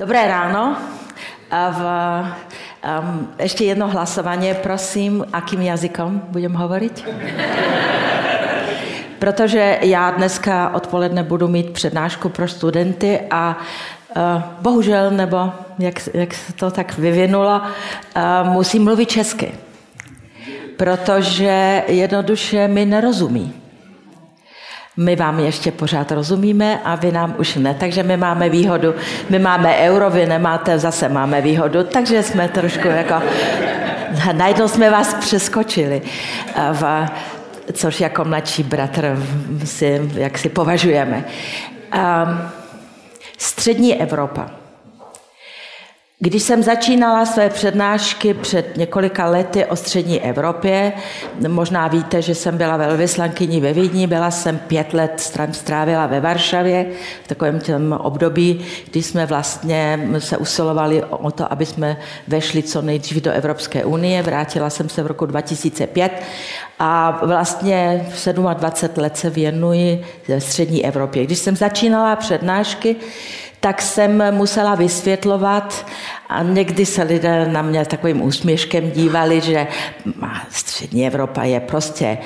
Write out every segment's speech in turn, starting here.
Dobré ráno. A v, um, ještě jedno hlasování, prosím, akým jazykom budeme hovorit? Protože já dneska odpoledne budu mít přednášku pro studenty a uh, bohužel, nebo jak, jak se to tak vyvinulo, uh, musím mluvit česky. Protože jednoduše mi nerozumí my vám ještě pořád rozumíme a vy nám už ne, takže my máme výhodu. My máme euro, vy nemáte, zase máme výhodu, takže jsme trošku jako, najednou jsme vás přeskočili, v, což jako mladší bratr si, jak si považujeme. Střední Evropa. Když jsem začínala své přednášky před několika lety o střední Evropě, možná víte, že jsem byla velvyslankyní ve Vídni, byla jsem pět let strávila ve Varšavě, v takovém těm období, kdy jsme vlastně se usilovali o to, aby jsme vešli co nejdřív do Evropské unie. Vrátila jsem se v roku 2005 a vlastně 27 let se věnuji střední Evropě. Když jsem začínala přednášky, tak jsem musela vysvětlovat a někdy se lidé na mě takovým úsměškem dívali, že střední Evropa je prostě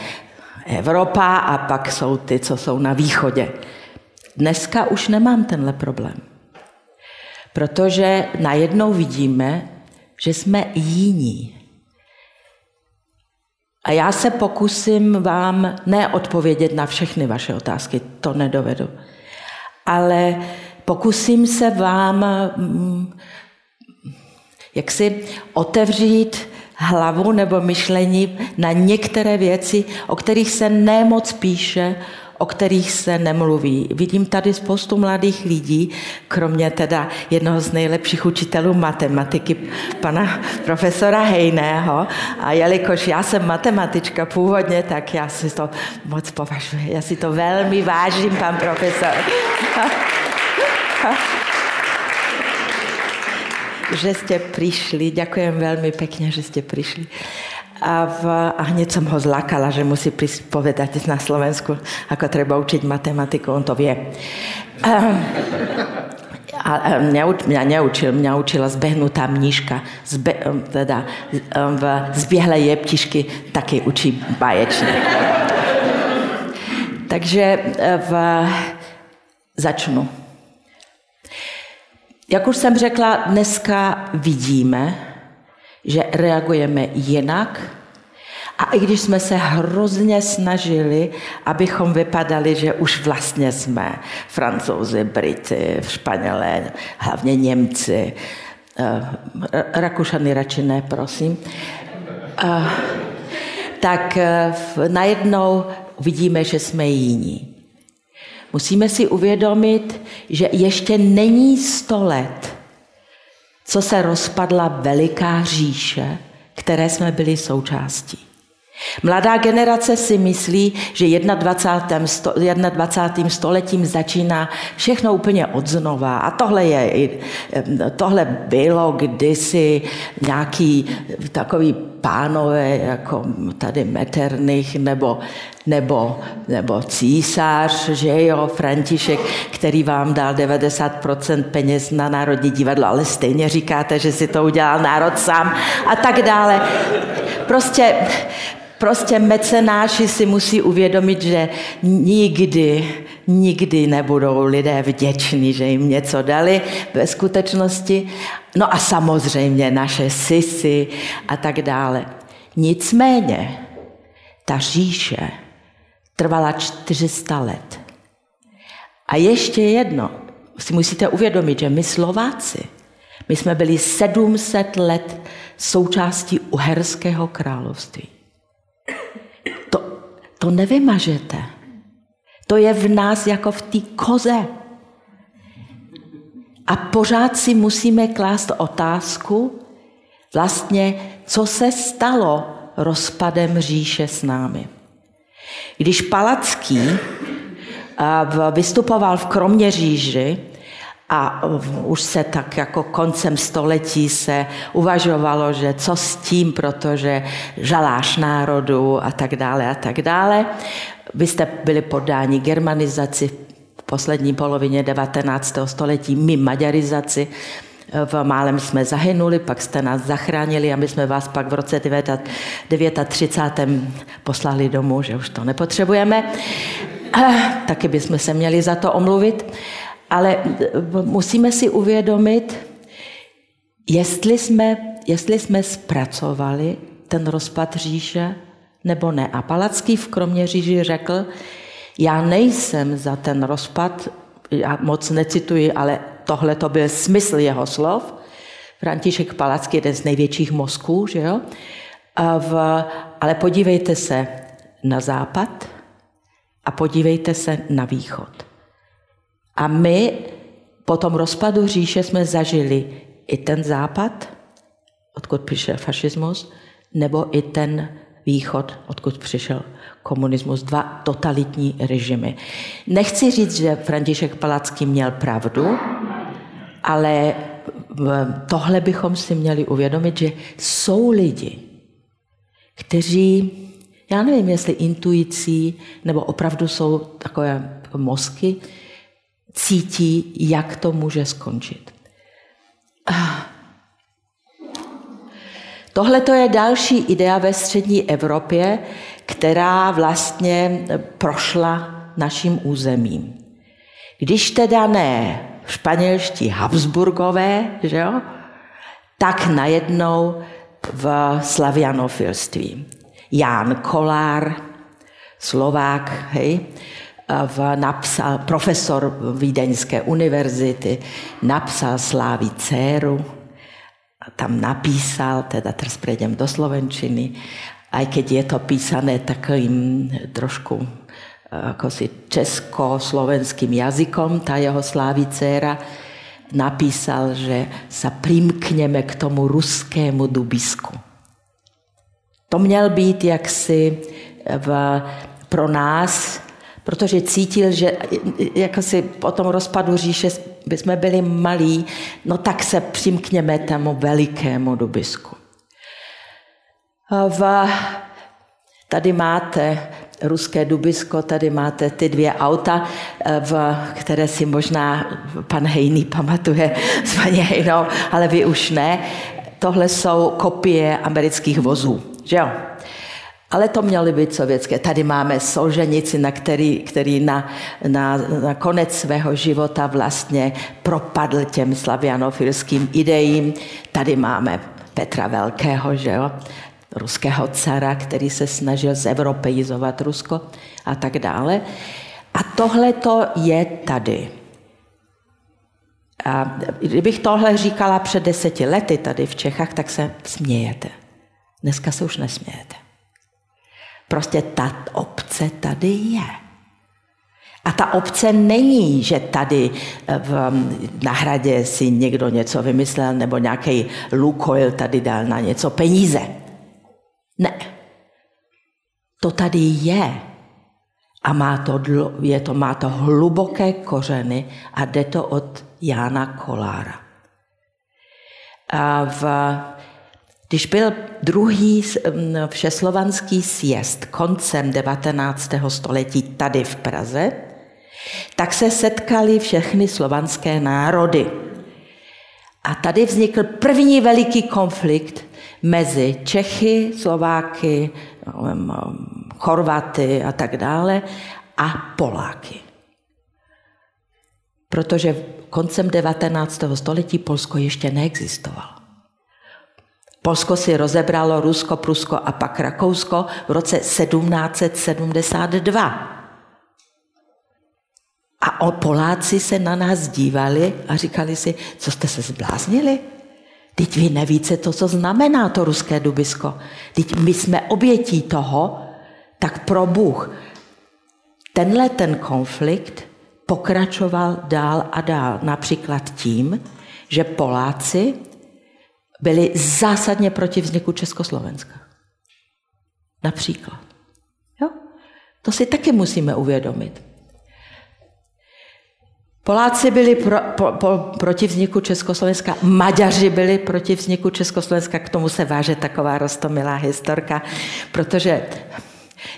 Evropa a pak jsou ty, co jsou na východě. Dneska už nemám tenhle problém. Protože najednou vidíme, že jsme jiní. A já se pokusím vám neodpovědět na všechny vaše otázky, to nedovedu. Ale pokusím se vám mm, jak si otevřít hlavu nebo myšlení na některé věci, o kterých se nemoc píše, o kterých se nemluví. Vidím tady spoustu mladých lidí, kromě teda jednoho z nejlepších učitelů matematiky, pana profesora Hejného. A jelikož já jsem matematička původně, tak já si to moc považuji. Já si to velmi vážím, pan profesor. Že jste přišli. Děkujem velmi pěkně, že jste přišli. A, v, a hned jsem ho zlakala, že musí prísť povedať na Slovensku, ako treba učiť matematiku, on to vie. Ehm, a, a mňa, mňa neučil, mňa učila zbehnutá mníška, zbe, ehm, teda ehm, v zběhlé jeptišky taky učí baječně. Takže v, začnu. Jak už jsem řekla, dneska vidíme, že reagujeme jinak. A i když jsme se hrozně snažili, abychom vypadali, že už vlastně jsme francouzi, Brity, Španělé, hlavně Němci, eh, Rakušany radši ne, prosím, eh, tak eh, najednou vidíme, že jsme jiní. Musíme si uvědomit, že ještě není sto let, co se rozpadla veliká říše, které jsme byli součástí. Mladá generace si myslí, že 21. Sto, 21. stoletím začíná všechno úplně od znova. A tohle, je, tohle bylo kdysi nějaký takový pánové jako tady Metternich nebo, nebo, nebo císař, že jo, František, který vám dal 90% peněz na Národní divadlo, ale stejně říkáte, že si to udělal národ sám a tak dále. Prostě Prostě mecenáši si musí uvědomit, že nikdy, nikdy nebudou lidé vděční, že jim něco dali ve skutečnosti. No a samozřejmě naše sisy a tak dále. Nicméně ta říše trvala 400 let. A ještě jedno, si musíte uvědomit, že my Slováci, my jsme byli 700 let součástí Uherského království. To nevymažete. To je v nás jako v té koze. A pořád si musíme klást otázku, vlastně, co se stalo rozpadem říše s námi. Když Palacký vystupoval v Kroměříži, a už se tak jako koncem století se uvažovalo, že co s tím, protože žaláš národu a tak dále a tak dále. Vy jste byli podáni germanizaci poslední polovině 19. století, my maďarizaci, v málem jsme zahynuli, pak jste nás zachránili a my jsme vás pak v roce 39. poslali domů, že už to nepotřebujeme. Taky bychom se měli za to omluvit. Ale musíme si uvědomit, jestli jsme, jestli jsme zpracovali ten rozpad říše nebo ne. A Palacký v Kroměříži řekl, já nejsem za ten rozpad, já moc necituji, ale tohle to byl smysl jeho slov. František Palacký, jeden z největších mozků, že jo? A v, ale podívejte se na západ a podívejte se na východ. A my po tom rozpadu říše jsme zažili i ten západ, odkud přišel fašismus, nebo i ten východ, odkud přišel komunismus, dva totalitní režimy. Nechci říct, že František Palacký měl pravdu, ale tohle bychom si měli uvědomit, že jsou lidi, kteří, já nevím, jestli intuicí, nebo opravdu jsou takové mozky, cítí, jak to může skončit. Tohle to je další idea ve střední Evropě, která vlastně prošla naším územím. Když teda ne španělští Habsburgové, že jo, tak najednou v slavianofilství. Ján Kolár, Slovák, hej, v, napsal, profesor Vídeňské univerzity, napsal Slávi dceru, tam napísal, teda teraz prejdem do Slovenčiny, aj keď je to písané takým trošku ako si česko-slovenským jazykom, tá jeho Slávi dcera, napísal, že sa primkneme k tomu ruskému dubisku. To měl být jaksi v, pro nás protože cítil, že jako si po tom rozpadu říše by jsme byli malí, no tak se přimkněme tomu velikému dubisku. V, tady máte ruské dubisko, tady máte ty dvě auta, v, které si možná pan Hejný pamatuje s paní Hejnou, ale vy už ne. Tohle jsou kopie amerických vozů, že jo? Ale to měly být sovětské. Tady máme Solženici, na který, který na, na, na konec svého života vlastně propadl těm slavianofilským idejím. Tady máme Petra Velkého, že jo? ruského cara, který se snažil zevropeizovat Rusko a tak dále. A tohle to je tady. A kdybych tohle říkala před deseti lety tady v Čechách, tak se smějete. Dneska se už nesmějete. Prostě ta obce tady je. A ta obce není, že tady v, na hradě si někdo něco vymyslel nebo nějaký Lukoil tady dal na něco peníze. Ne. To tady je. A má to, je to, má to hluboké kořeny a jde to od Jána Kolára. A v, když byl druhý všeslovanský sjezd koncem 19. století tady v Praze, tak se setkali všechny slovanské národy. A tady vznikl první veliký konflikt mezi Čechy, Slováky, Chorvaty a tak dále a Poláky. Protože koncem 19. století Polsko ještě neexistovalo. Polsko si rozebralo Rusko, Prusko a pak Rakousko v roce 1772. A Poláci se na nás dívali a říkali si, co jste se zbláznili? Teď vy nevíte to, co znamená to ruské dubisko. Teď my jsme obětí toho, tak pro Bůh. Tenhle ten konflikt pokračoval dál a dál. Například tím, že Poláci byli zásadně proti vzniku Československa. Například. Jo? To si taky musíme uvědomit. Poláci byli pro, po, po, proti vzniku Československa, Maďaři byli proti vzniku Československa, k tomu se váže taková rostomilá historka, protože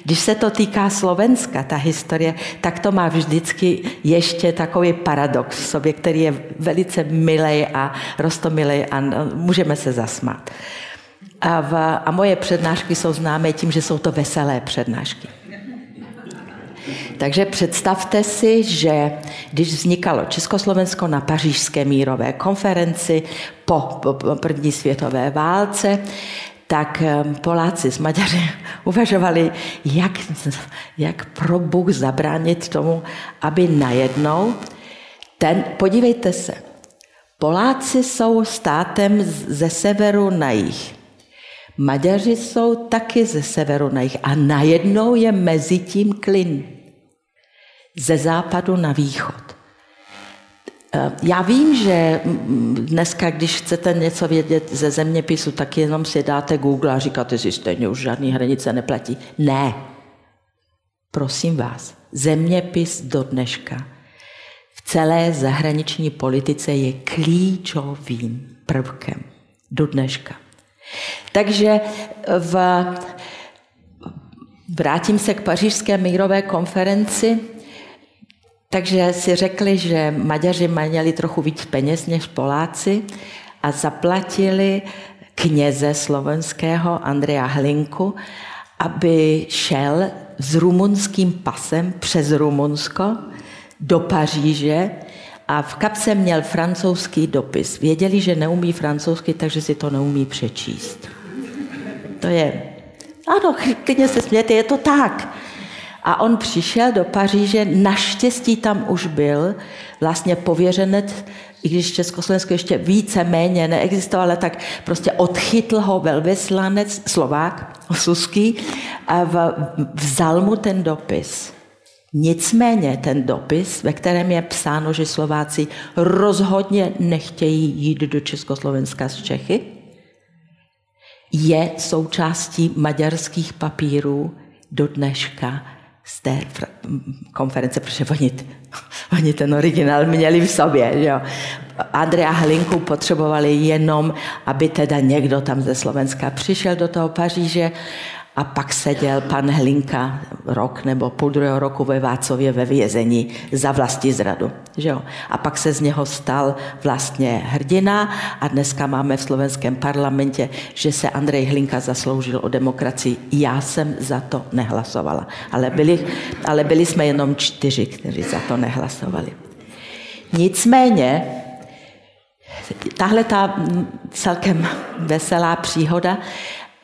Když se to týká Slovenska, ta historie, tak to má vždycky ještě takový paradox v sobě, který je velice milej a rostomilej a můžeme se zasmát. A, v, a moje přednášky jsou známé tím, že jsou to veselé přednášky. Takže představte si, že když vznikalo Československo na pařížské mírové konferenci po první světové válce, tak ehm, Poláci s Maďaři uvažovali, jak, jak pro Bůh zabránit tomu, aby najednou ten, podívejte se, Poláci jsou státem ze severu na jih. Maďaři jsou taky ze severu na jih a najednou je mezi tím klin. Ze západu na východ. Eh, já vím, že dneska, když chcete něco vědět ze zeměpisu, tak jenom si dáte Google a říkáte si, stejně už žádný hranice neplatí. Ne. Prosím vás, zeměpis do dneška v celé zahraniční politice je klíčovým prvkem do dneška. Takže v, vrátím se k pařížské mírové konferenci. Takže si řekli, že Maďaři měli trochu víc peněz než Poláci a zaplatili kněze slovenského Andrea Hlinku, aby šel s rumunským pasem přes Rumunsko do Paříže a v kapse měl francouzský dopis. Věděli, že neumí francouzsky, takže si to neumí přečíst. To je, ano, klidně se smějte, je to tak. A on přišel do Paříže, naštěstí tam už byl vlastně pověřenec, i když Československo ještě více méně neexistovalo, tak prostě odchytl ho velvyslanec, Slovák, Suský, a vzal mu ten dopis. Nicméně ten dopis, ve kterém je psáno, že Slováci rozhodně nechtějí jít do Československa z Čechy, je součástí maďarských papírů do dneška z té konference, protože oni, oni ten originál měli v sobě. Jo. Andrea Hlinku potřebovali jenom, aby teda někdo tam ze Slovenska přišel do toho Paříže a pak seděl pan Hlinka rok nebo půl druhého roku ve Vácově ve vězení za vlastní zradu. Že jo? A pak se z něho stal vlastně hrdina a dneska máme v slovenském parlamentě, že se Andrej Hlinka zasloužil o demokracii. Já jsem za to nehlasovala, ale byli, ale byli jsme jenom čtyři, kteří za to nehlasovali. Nicméně, tahle ta celkem veselá příhoda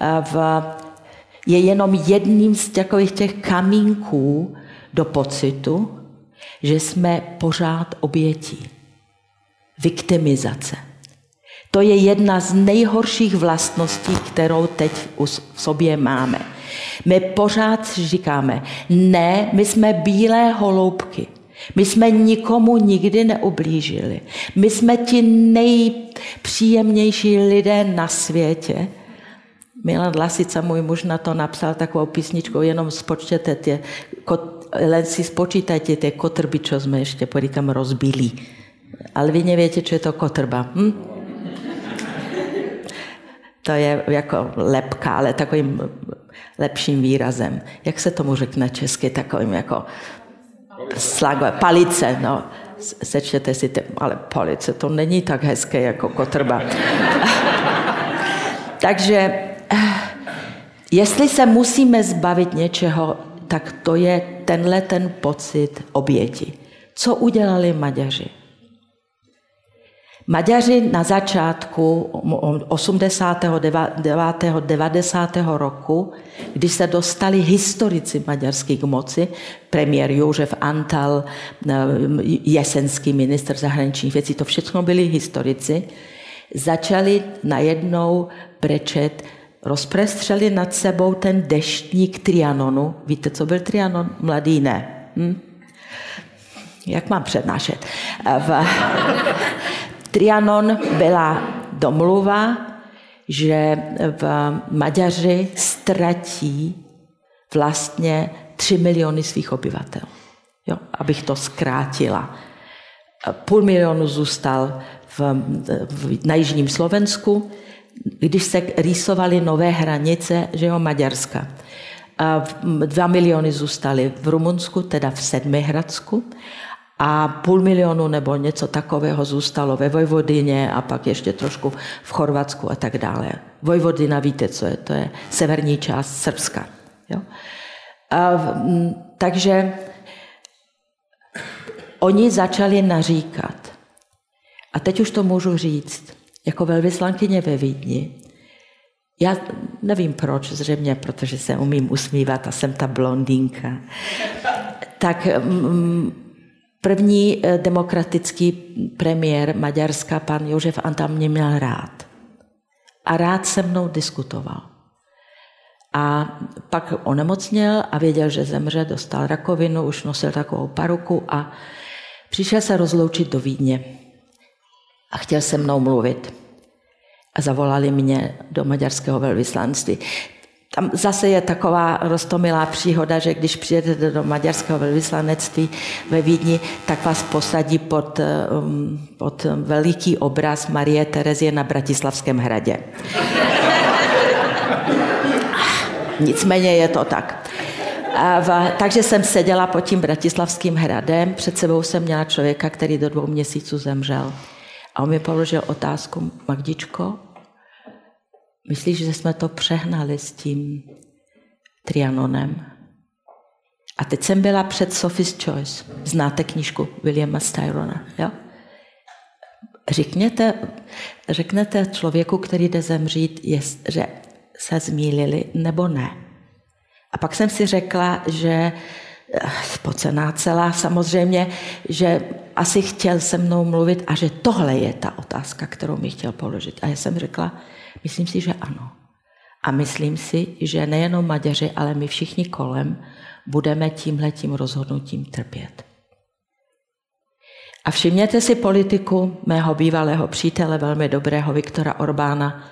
eh, v je jenom jedním z takových těch kamínků do pocitu, že jsme pořád obětí. Viktimizace. To je jedna z nejhorších vlastností, kterou teď v sobě máme. My pořád říkáme, ne, my jsme bílé holoubky. My jsme nikomu nikdy neublížili. My jsme ti nejpříjemnější lidé na světě Milan Lasica, můj muž, na to napsal takovou písničku, jenom spočtěte tě, kot, len si spočítajte tie kotrby, čo jsme ještě porýkam rozbili. Ale vy nevíte, čo je to kotrba. Hm? To je jako lepka, ale takovým lepším výrazem. Jak se tomu řekne česky, takovým jako slagové, palice, no. Sečtěte si, ty, ale palice, to není tak hezké jako kotrba. Takže Jestli se musíme zbavit něčeho, tak to je tenhle ten pocit oběti. Co udělali Maďaři? Maďaři na začátku 89. 90. roku, když se dostali historici maďarský k moci, premiér Jožef Antal, eh, jesenský minister zahraničních věcí, to všechno byli historici, začali najednou brečet rozprestřeli nad sebou ten deštník Trianonu. Víte, co byl Trianon? Mladý ne. Hm? Jak mám přednášet? V... Trianon byla domluva, že v Maďaři ztratí vlastně 3 miliony svých obyvatel. Jo, abych to zkrátila. Půl milionu zůstal v, v, na jižním Slovensku, když se rýsovaly nové hranice že jo, Maďarska. Dva miliony zůstaly v Rumunsku, teda v Sedmihradsku a půl milionu nebo něco takového zůstalo ve Vojvodině a pak ještě trošku v Chorvatsku a tak dále. Vojvodina, víte, co je? To je severní část Srbska. Jo? A, takže oni začali naříkat. A teď už to můžu říct. Jako velvyslankyně ve Vídni, já nevím proč, zřejmě protože se umím usmívat a jsem ta blondýnka, tak První eh, demokratický premiér Maďarska, pan Jožef Antal, mě měl rád. A rád se mnou diskutoval. A pak onemocněl a věděl, že zemře, dostal rakovinu, už nosil takovou paruku a přišel se rozloučit do Vídně. A chtěl se mnou mluvit. A zavolali mě do maďarského velvyslanství. Tam zase je taková roztomilá příhoda, že když přijedete do maďarského velvyslanectví ve Vídni, tak vás posadí pod, um, pod veliký obraz Marie Terezie na Bratislavském hradě. Nicméně je to tak. A v, takže jsem seděla pod tím bratislavským hradem, před sebou jsem měla člověka, který do dvou měsíců zemřel. A on mi položil otázku, Magdičko, Myslíš, že jsme to přehnali s tím Trianonem? A teď jsem byla před Sophie's Choice. Znáte knížku Williama Styrona, jo? Řekněte, řeknete člověku, který jde zemřít, jest, že se zmílili nebo ne. A pak jsem si řekla, že eh, spocená celá samozřejmě, že asi chtěl se mnou mluvit a že tohle je ta otázka, kterou mi chtěl položit. A já jsem řekla, Myslím si, že ano. A myslím si, že nejenom Maďaři, ale my všichni kolem budeme tímhletím rozhodnutím trpět. A všimněte si politiku mého bývalého přítele, velmi dobrého Viktora Orbána.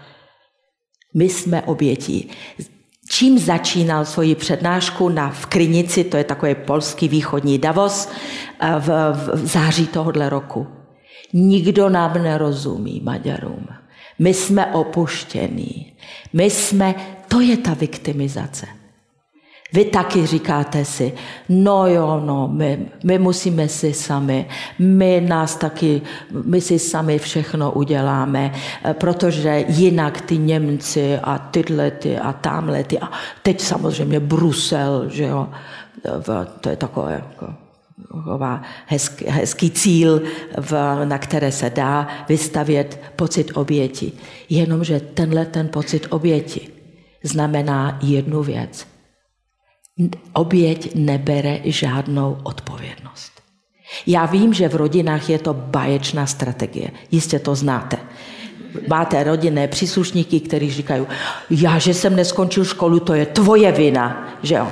My jsme obětí. Čím začínal svoji přednášku na v Krynici, to je takový polský východní Davos, v, v září tohohle roku. Nikdo nám nerozumí, Maďarům. My jsme opuštění. My jsme, to je ta viktimizace. Vy taky říkáte si, no jo, no, my, my musíme si sami, my nás taky, my si sami všechno uděláme, protože jinak ty Němci a tyhle ty a tamhle ty a teď samozřejmě Brusel, že jo, to je takové jako hezký, hezký cíl, v, na které se dá vystavět pocit oběti. Jenomže tenhle ten pocit oběti znamená jednu věc. Oběť nebere žádnou odpovědnost. Já vím, že v rodinách je to baječná strategie. Jistě to znáte. Máte rodinné příslušníky, kteří říkají, já, že jsem neskončil školu, to je tvoje vina. Že jo?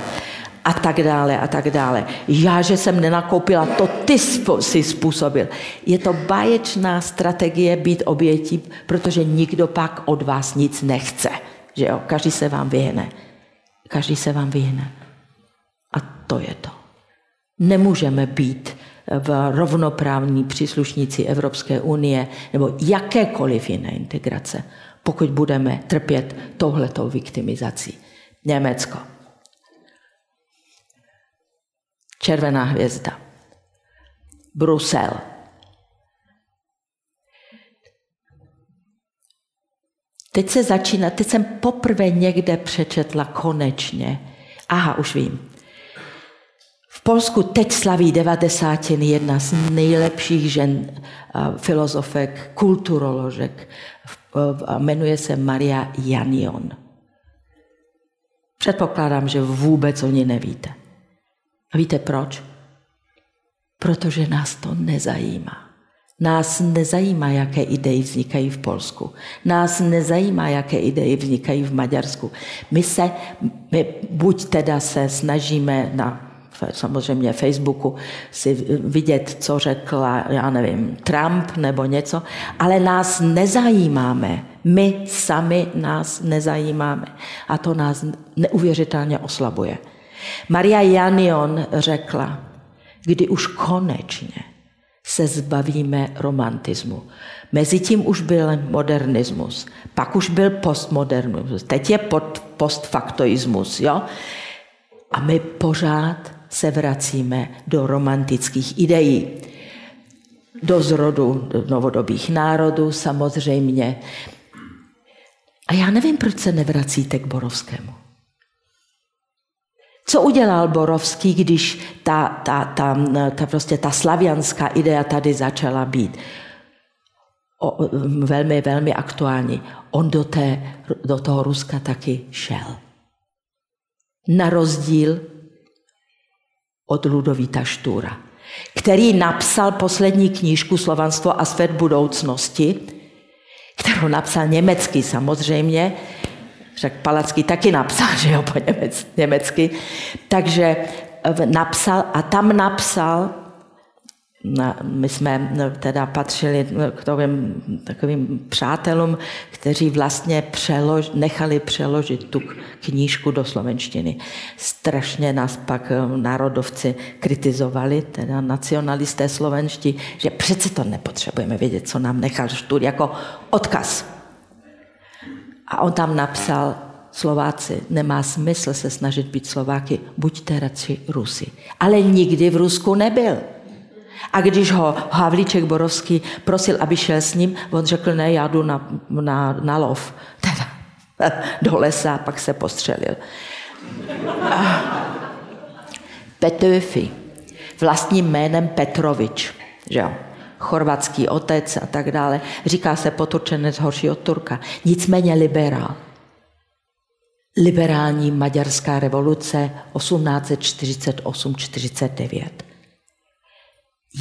a tak dále a tak dále. Já, že jsem nenakoupila, to ty si způsobil. Je to báječná strategie být obětí, protože nikdo pak od vás nic nechce. Že jo? Každý se vám vyhne. Každý se vám vyhne. To je to. Nemůžeme být v rovnoprávní příslušníci Evropské unie nebo jakékoliv jiné integrace, pokud budeme trpět touhletou viktimizací. Německo. Červená hvězda. Brusel. Teď se začíná, teď jsem poprvé někde přečetla konečně. Aha, už vím. V Polsku teď slaví devadesátiny jedna z nejlepších žen, filozofek, kulturoložek. Jmenuje se Maria Janion. Předpokládám, že vůbec o ní nevíte. A víte proč? Protože nás to nezajímá. Nás nezajímá, jaké idei vznikají v Polsku. Nás nezajímá, jaké idei vznikají v Maďarsku. My se, my buď teda se snažíme na samozřejmě Facebooku si vidět, co řekla, já nevím, Trump nebo něco, ale nás nezajímáme. My sami nás nezajímáme. A to nás neuvěřitelně oslabuje. Maria Janion řekla, kdy už konečně se zbavíme romantismu. Mezitím už byl modernismus, pak už byl postmodernismus, teď je postfaktoismus. Jo? A my pořád se vracíme do romantických ideí. Do zrodu novodobých národů samozřejmě. A já nevím, proč se nevracíte k Borovskému. Co udělal Borovský, když ta, ta, ta, ta, prostě ta slavianská idea tady začala být? O, velmi, velmi aktuální. On do, té, do toho Ruska taky šel. Na rozdíl od Ludovíta Štůra, který napsal poslední knížku Slovanstvo a svět budoucnosti, kterou napsal německy samozřejmě, však Palacký taky napsal, že jo, po němec, německy. Takže napsal a tam napsal, my jsme no, teda patřili k takovým, takovým přátelům, kteří vlastně přelož, nechali přeložit tu knížku do slovenštiny. Strašně nás pak eh, národovci kritizovali, teda nacionalisté slovenští, že přece to nepotřebujeme vědět, co nám nechal Štur jako odkaz. A on tam napsal, Slováci, nemá smysl se snažit být Slováky, buďte radši Rusy. Ale nikdy v Rusku nebyl. A když ho Havlíček Borovský prosil, aby šel s ním, on řekl, ne, já jdu na, na, na lov. Teda do lesa, pak se postřelil. Petöfi, vlastním jménem Petrovič, že jo? chorvatský otec a tak dále. Říká se poturčenec horší od Turka. Nicméně liberál. Liberální maďarská revoluce 1848-49.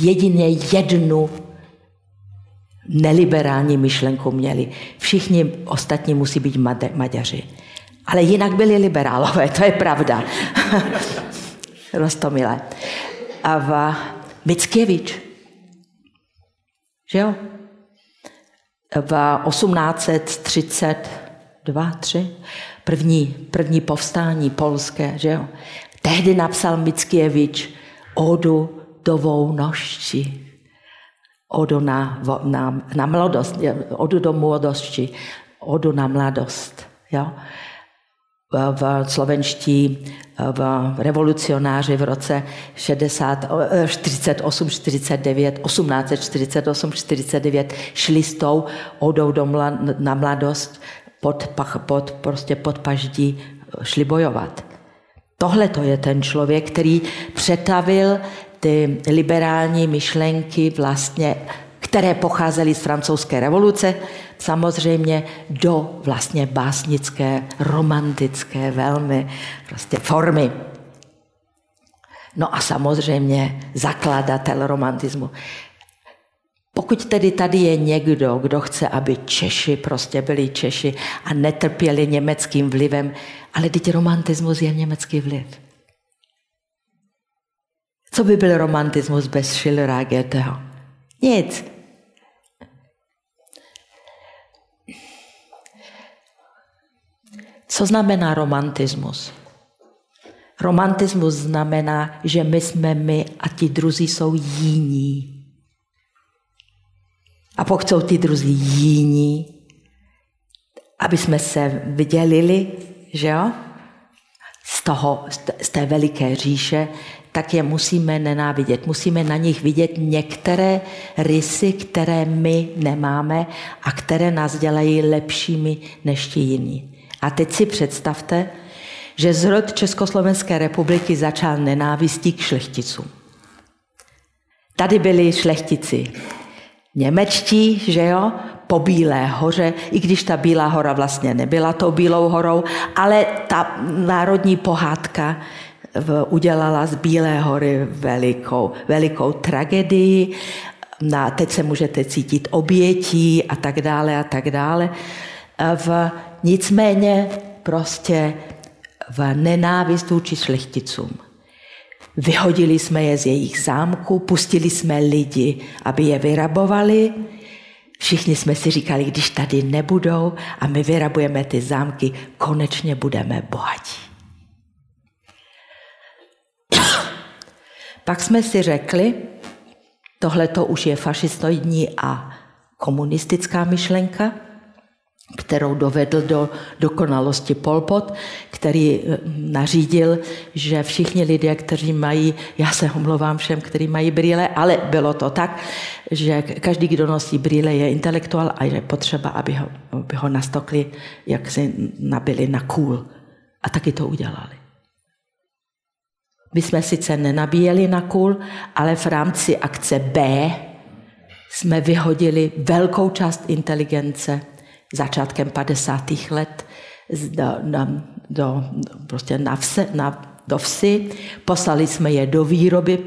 Jedině jednu neliberální myšlenku měli. Všichni ostatní musí být Maďaři. Ale jinak byli liberálové, to je pravda. Rostomilé. A v Mickiewicz že jo? V 1832, 3, první, první povstání polské, že jo? Tehdy napsal Mickiewicz odu do volnosti. Odu na, na, na mladost, odu do mladosti, odu na mladost. Jo? v slovenští v revolucionáři v roce 60, 48, 49, 1848, 49 šli s tou odou do mla, na mladost pod, pod, prostě pod paždí šli bojovat. Tohle to je ten člověk, který přetavil ty liberální myšlenky vlastně které pocházely z francouzské revoluce, samozřejmě do vlastně básnické, romantické velmi prostě formy. No a samozřejmě zakladatel romantismu. Pokud tedy tady je někdo, kdo chce, aby Češi prostě byli Češi a netrpěli německým vlivem, ale teď romantismus je německý vliv. Co by byl romantismus bez Schillera a Goetheho? Nic. Co znamená romantismus? Romantismus znamená, že my jsme my a ti druzí jsou jiní. A pokud jsou ti druzí jiní, aby jsme se vydělili, že jo, z, toho, z té veliké říše, tak je musíme nenávidět. Musíme na nich vidět některé rysy, které my nemáme a které nás dělají lepšími než ti jiní. A teď si představte, že zrod Československé republiky začal nenávistí k šlechticům. Tady byli šlechtici němečtí, že jo, po Bílé hoře, i když ta Bílá hora vlastně nebyla tou Bílou horou, ale ta národní pohádka udělala z Bílé hory velikou, velikou tragedii. Na, teď se můžete cítit obětí a tak dále a tak dále. V Nicméně prostě v nenávist vůči šlechticům. Vyhodili jsme je z jejich zámku, pustili jsme lidi, aby je vyrabovali. Všichni jsme si říkali, když tady nebudou a my vyrabujeme ty zámky, konečně budeme bohatí. Pak jsme si řekli, tohle to už je fašistoidní a komunistická myšlenka, kterou dovedl do dokonalosti Polpot, který eh, nařídil, že všichni lidé, kteří mají, já se omlouvám všem, kteří mají brýle, ale bylo to tak, že každý, kdo nosí brýle, je intelektuál a je potřeba, aby ho, aby ho nastokli, jak si nabili na kůl. A taky to udělali. My jsme sice nenabíjeli na kůl, ale v rámci akce B jsme vyhodili velkou část inteligence začátkem 50. let do, do, do, prostě na vse, na, do vsi. Poslali jsme je do výroby.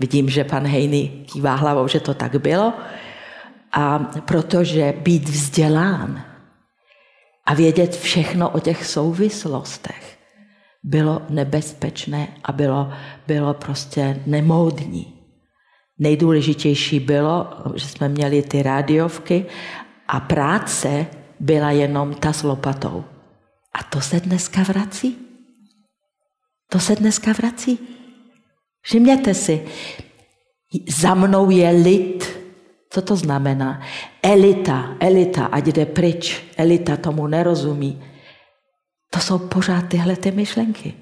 Vidím, že pan Hejny kývá hlavou, že to tak bylo. A protože být vzdělán a vědět všechno o těch souvislostech bylo nebezpečné a bylo, bylo prostě nemoudní. Nejdůležitější bylo, že jsme měli ty rádiovky a práce byla jenom ta s lopatou. A to se dneska vrací. To se dneska vrací. Všimněte si, za mnou je lid. Co to znamená? Elita, elita, ať jde pryč. Elita tomu nerozumí. To jsou pořád tyhle ty myšlenky.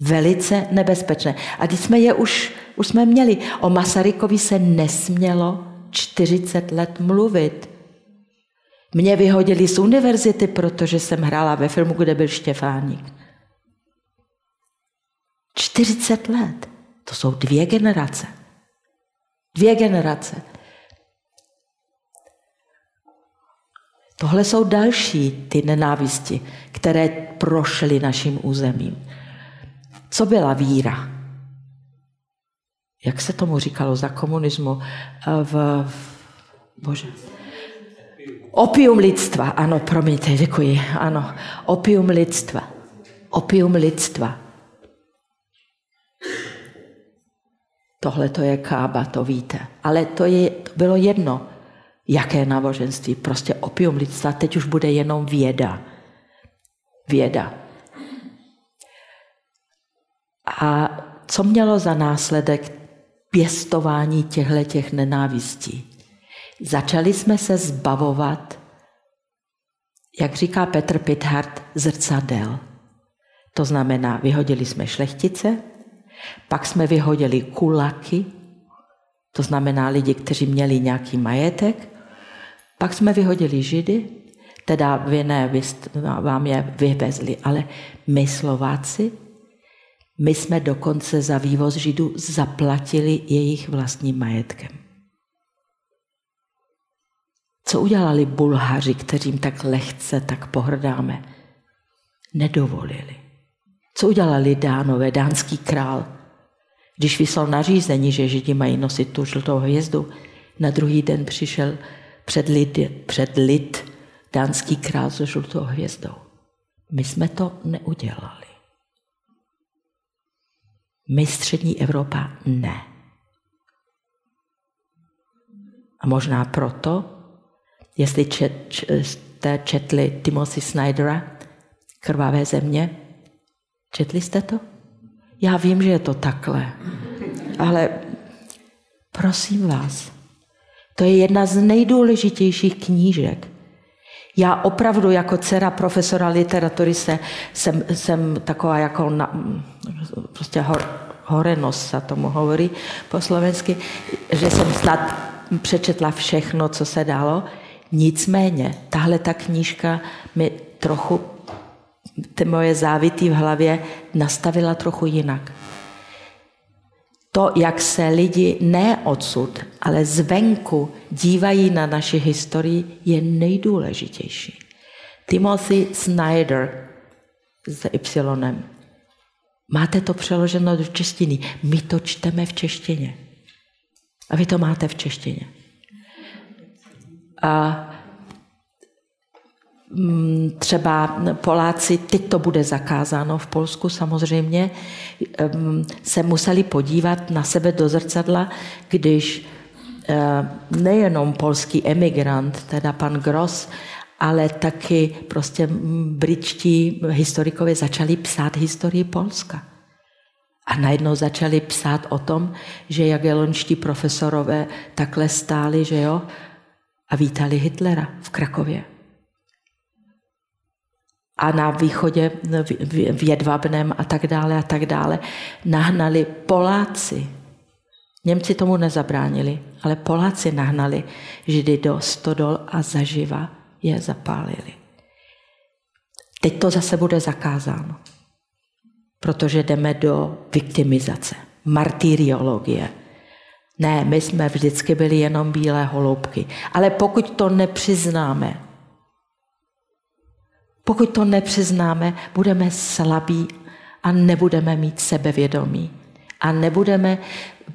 Velice nebezpečné. A když jsme je už, už jsme měli. O Masarykovi se nesmělo 40 let mluvit. Mě vyhodili z univerzity, protože jsem hrála ve filmu, kde byl Štěfáník. 40 let. To jsou dvě generace. Dvě generace. Tohle jsou další ty nenávisti, které prošly naším územím. Co byla víra? Jak se tomu říkalo za komunismu? V, v, bože. Opium lidstva, ano, promiňte, děkuji, ano. Opium lidstva. Opium lidstva. Tohle to je kába, to víte. Ale to, je, to bylo jedno, jaké náboženství. Prostě opium lidstva, teď už bude jenom věda. Věda. A co mělo za následek pěstování těchto těch nenávistí? Začali jsme se zbavovat, jak říká Petr Pithart, zrcadel. To znamená, vyhodili jsme šlechtice, pak jsme vyhodili kulaky, to znamená lidi, kteří měli nějaký majetek, pak jsme vyhodili židy, teda vy ne, vy vám je vyvezli, ale my Slováci, my jsme dokonce za vývoz židů zaplatili jejich vlastním majetkem. Co udělali Bulhaři, kterým tak lehce tak pohrdáme? Nedovolili. Co udělali Dánové, dánský král? Když vyslal nařízení, že Židi mají nosit tu žlutou hvězdu, na druhý den přišel před lid, před lid dánský král se žlutou hvězdou. My jsme to neudělali. My střední Evropa ne. A možná proto, jestli čet, jste četli Timothy Snydera, Krvavé země, četli jste to? Já vím, že je to takhle, ale prosím vás, to je jedna z nejdůležitějších knížek. Já opravdu jako dcera profesora literatury se, jsem, jsem taková jako na, prostě hor, horenos se tomu hovorí po slovensky, že jsem snad přečetla všechno, co se dalo. Nicméně, tahle ta knížka mi trochu ty moje závity v hlavě nastavila trochu jinak. To, jak se lidi ne odsud, ale zvenku dívají na naši historii, je nejdůležitější. Timothy Snyder s Y. Máte to přeloženo do češtiny. My to čteme v češtině. A vy to máte v češtině. A třeba Poláci, teď to bude zakázáno v Polsku samozřejmě, se museli podívat na sebe do zrcadla, když eh, nejenom polský emigrant, teda pan Gross, ale taky prostě britští historikové začali psát historii Polska. A najednou začali psát o tom, že jagelonští profesorové takhle stáli, že jo, a vítali Hitlera v Krakově. A na východě v Jedvabnem a tak dále a tak dále nahnali Poláci. Němci tomu nezabránili, ale Poláci nahnali Židy do Stodol a zaživa je zapálili. Teď to zase bude zakázáno, protože jdeme do viktimizace, martyriologie. Ne, my jsme vždycky byli jenom bílé holoubky. Ale pokud to nepřiznáme, pokud to nepřiznáme, budeme slabí a nebudeme mít sebevědomí. A nebudeme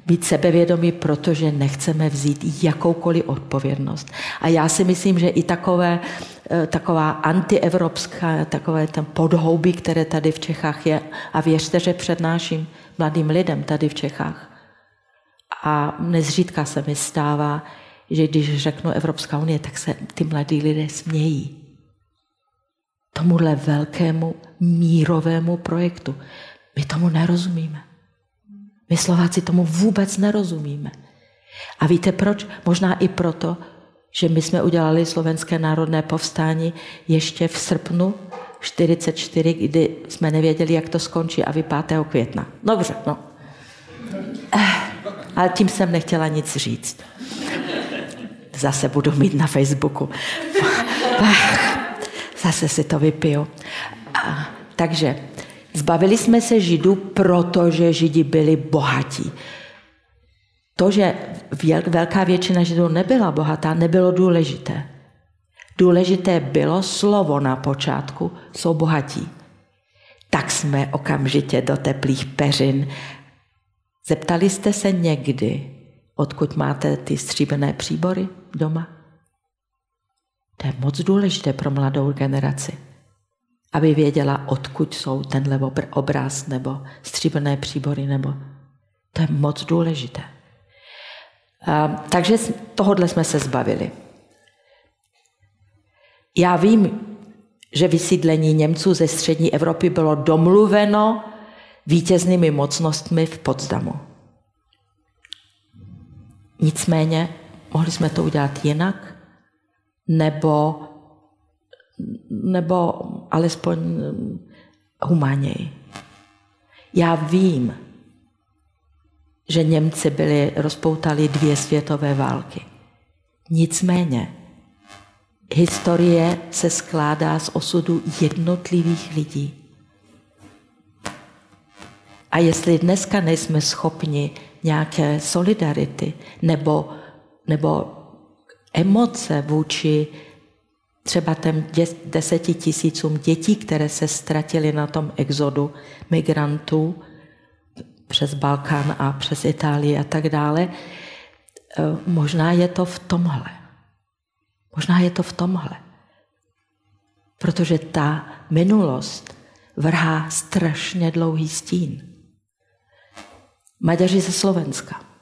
být sebevědomí, protože nechceme vzít jakoukoliv odpovědnost. A já si myslím, že i takové, eh, taková antievropská, takové ten podhoubí, které tady v Čechách je, a věřte, že přednáším mladým lidem tady v Čechách, a nezřídka se mi stává, že když řeknu Evropská unie, tak se ty mladí lidé smějí. Tomuhle velkému mírovému projektu. My tomu nerozumíme. My Slováci tomu vůbec nerozumíme. A víte proč? Možná i proto, že my jsme udělali slovenské národné povstání ještě v srpnu 44, kdy jsme nevěděli, jak to skončí a vy 5. května. Dobře, no. Eh. Ale tím jsem nechtěla nic říct. Zase budu mít na Facebooku. Zase si to vypiju. A, takže zbavili jsme se Židů, protože Židi byli bohatí. To, že velká většina Židů nebyla bohatá, nebylo důležité. Důležité bylo slovo na počátku, jsou bohatí. Tak jsme okamžitě do teplých peřin Zeptali jste se někdy, odkud máte ty stříbené příbory doma? To je moc důležité pro mladou generaci, aby věděla, odkud jsou tenhle obraz nebo stříbené příbory, nebo to je moc důležité. Takže tohodle jsme se zbavili. Já vím, že vysídlení Němců ze střední Evropy bylo domluveno vítěznými mocnostmi v Potsdamu. Nicméně mohli jsme to udělat jinak, nebo, nebo alespoň humáněji. Já vím, že Němci byli, rozpoutali dvě světové války. Nicméně historie se skládá z osudu jednotlivých lidí. A jestli dneska nejsme schopni nějaké solidarity nebo, nebo emoce vůči třeba těm deseti tisícům dětí, které se ztratily na tom exodu migrantů přes Balkán a přes Itálii a tak dále, eh, možná je to v tomhle. Možná je to v tomhle. Protože ta minulost vrhá strašně dlouhý stín. Maďaři ze Slovenska.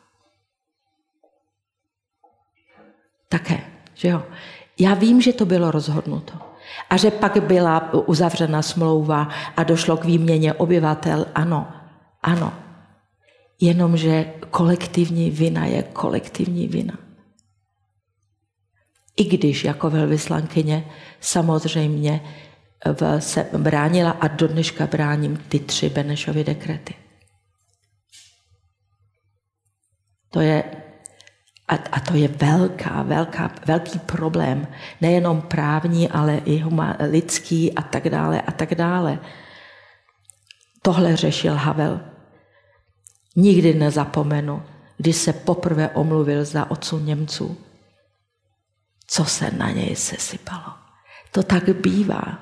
Také, že jo. Já vím, že to bylo rozhodnuto. A že pak byla uzavřena smlouva a došlo k výměně obyvatel, ano, ano. Jenomže kolektivní vina je kolektivní vina. I když jako velvyslankyně samozřejmě se bránila a do dneška bráním ty tři Benešovy dekrety. To je, a, a to je velká, velká, velký problém. Nejenom právní, ale i huma, lidský a tak dále a tak dále. Tohle řešil Havel. Nikdy nezapomenu, když se poprvé omluvil za odsun Němců. Co se na něj sesypalo. To tak bývá.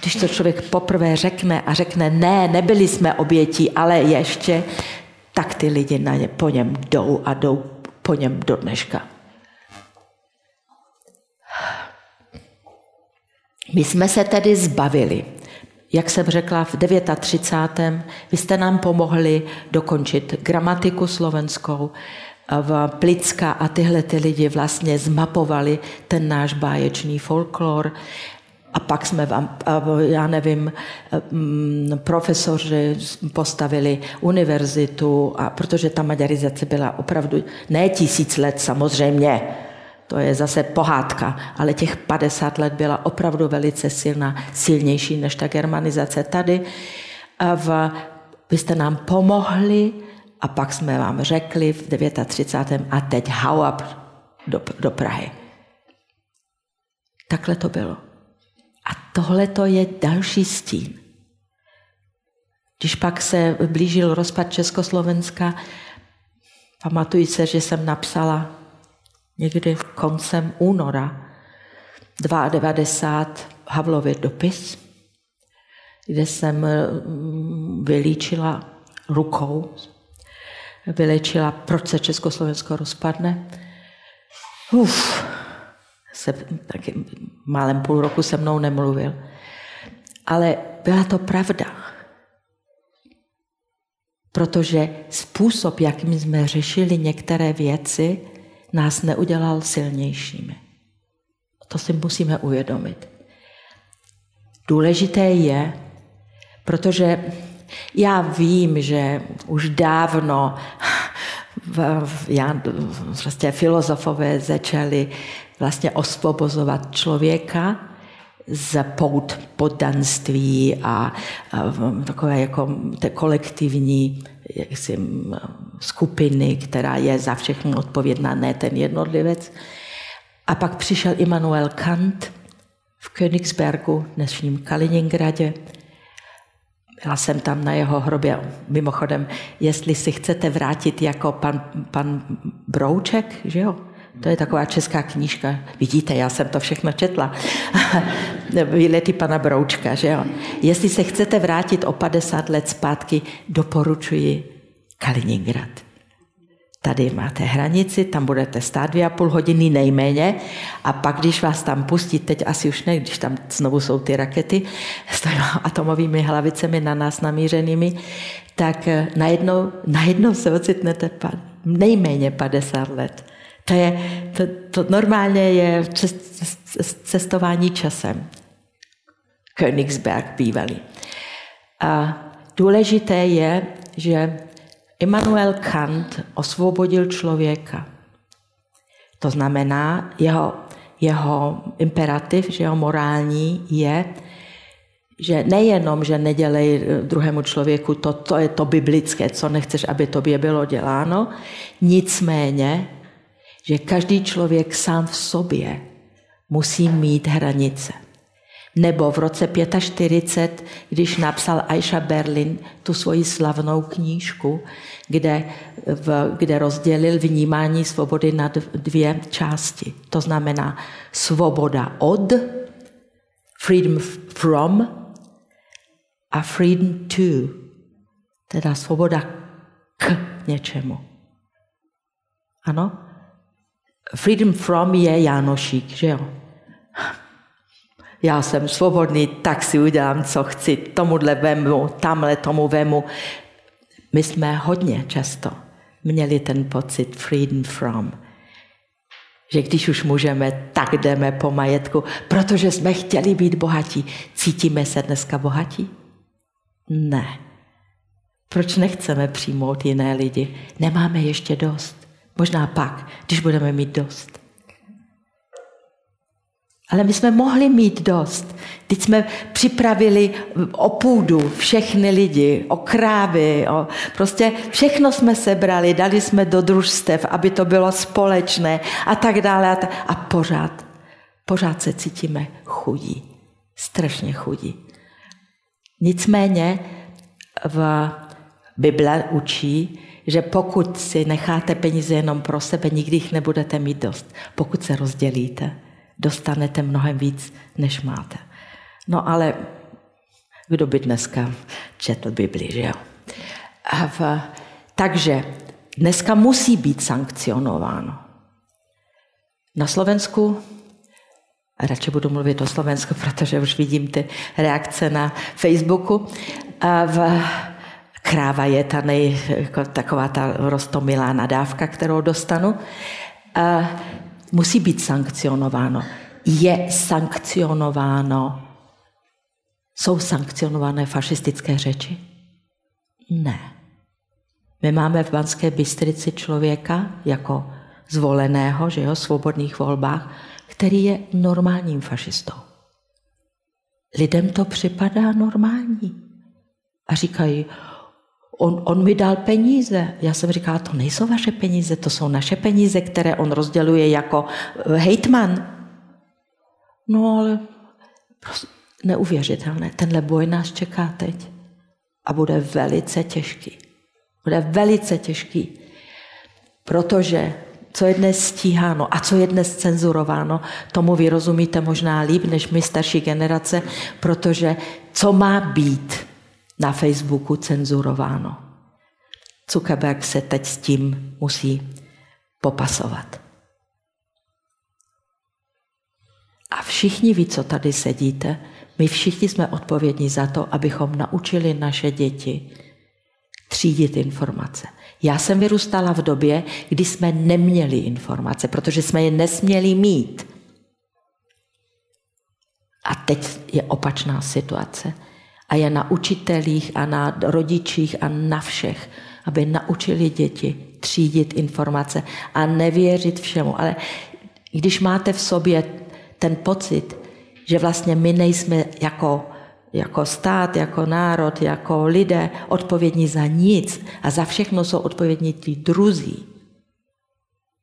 Když to člověk poprvé řekne a řekne, ne, nebyli jsme obětí, ale ještě, tak ty lidi na ně, po něm jdou a jdou po něm do dneška. My jsme se tedy zbavili. Jak jsem řekla, v 39. vy jste nám pomohli dokončit gramatiku slovenskou, v Plicka a tyhle ty lidi vlastně zmapovali ten náš báječný folklor. A pak jsme vám, já nevím, mm, profesoři postavili univerzitu, a protože ta maďarizace byla opravdu ne tisíc let samozřejmě, to je zase pohádka, ale těch 50 let byla opravdu velice silná, silnější než ta germanizace tady. V, vy jste nám pomohli a pak jsme vám řekli v 39. a teď up do, do Prahy. Takhle to bylo. A tohle to je další stín. Když pak se blížil rozpad Československa, pamatuji se, že jsem napsala někdy koncem února 92 Havlově dopis, kde jsem mm, vylíčila rukou, vylečila, proč se Československo rozpadne. Uf, se, taky málem půl roku se mnou nemluvil. Ale byla to pravda. Protože způsob, jakým jsme řešili některé věci, nás neudělal silnějšími. To si musíme uvědomit. Důležité je, protože já vím, že už dávno v, já, vlastně filozofové začali vlastně osvobozovat člověka z pout poddanství a, a takové jako té kolektivní jaksi, skupiny, která je za všechno odpovědná, ne ten jednotlivec. A pak přišel Immanuel Kant v Königsbergu, dnešním Kaliningradě. Byla jsem tam na jeho hrobě. Mimochodem, jestli si chcete vrátit jako pan, pan Brouček, že jo? To je taková česká knížka. Vidíte, já jsem to všechno četla. Výlety pana Broučka, že jo. Jestli se chcete vrátit o 50 let zpátky, doporučuji Kaliningrad. Tady máte hranici, tam budete stát dvě a půl hodiny nejméně a pak, když vás tam pustí, teď asi už ne, když tam znovu jsou ty rakety s atomovými hlavicemi na nás namířenými, tak najednou, najednou se ocitnete nejméně 50 let. To, je, to, to normálně je cestování časem. Königsberg bývalý. A důležité je, že Immanuel Kant osvobodil člověka. To znamená, jeho, jeho imperativ, že jeho morální je, že nejenom, že nedělej druhému člověku to, to je to biblické, co nechceš, aby tobě bylo děláno, nicméně že každý člověk sám v sobě musí mít hranice. Nebo v roce 45, když napsal Aisha Berlin tu svoji slavnou knížku, kde, v, kde rozdělil vnímání svobody na dvě části. To znamená svoboda od, freedom from a freedom to, teda svoboda k něčemu. Ano? Freedom from je Jánošík, že jo? Já jsem svobodný, tak si udělám, co chci, tomuhle vemu, tamhle tomu vemu. My jsme hodně často měli ten pocit freedom from, že když už můžeme, tak jdeme po majetku, protože jsme chtěli být bohatí. Cítíme se dneska bohatí? Ne. Proč nechceme přijmout jiné lidi? Nemáme ještě dost. Možná pak, když budeme mít dost. Ale my jsme mohli mít dost. Teď jsme připravili o půdu všechny lidi, o krávy, o, prostě všechno jsme sebrali, dali jsme do družstev, aby to bylo společné a tak dále. A, ta, a pořád, pořád se cítíme chudí, strašně chudí. Nicméně v Bible učí, že pokud si necháte peníze jenom pro sebe, nikdy jich nebudete mít dost. Pokud se rozdělíte, dostanete mnohem víc, než máte. No ale kdo by dneska četl Bibli, že jo? A v, takže dneska musí být sankcionováno. Na Slovensku, radši budu mluvit o Slovensku, protože už vidím ty reakce na Facebooku, a v, kráva je ta nej, jako taková ta rostomilá nadávka, kterou dostanu, a musí být sankcionováno. Je sankcionováno, jsou sankcionované fašistické řeči? Ne. My máme v Banské Bystrici člověka jako zvoleného, že jo, svobodných volbách, který je normálním fašistou. Lidem to připadá normální. A říkají, on, on mi dal peníze. Já jsem říkala, to nejsou vaše peníze, to jsou naše peníze, které on rozděluje jako eh, hejtman. No ale prostě neuvěřitelné. Tenhle boj nás čeká teď a bude velice těžký. Bude velice těžký, protože co je dnes stíháno a co je dnes cenzurováno, tomu vy rozumíte možná líp než my starší generace, protože co má být na Facebooku cenzurováno. Zuckerberg se teď s tím musí popasovat. A všichni ví, co tady sedíte, my všichni jsme odpovědní za to, abychom naučili naše děti třídit informace. Já jsem vyrůstala v době, kdy jsme neměli informace, protože jsme je nesměli mít. A teď je opačná situace. A je na učitelích a na rodičích a na všech, aby naučili děti třídit informace a nevěřit všemu. Ale když máte v sobě ten pocit, že vlastně my nejsme jako, jako stát, jako národ, jako lidé odpovědní za nic a za všechno jsou odpovědní ti druzí.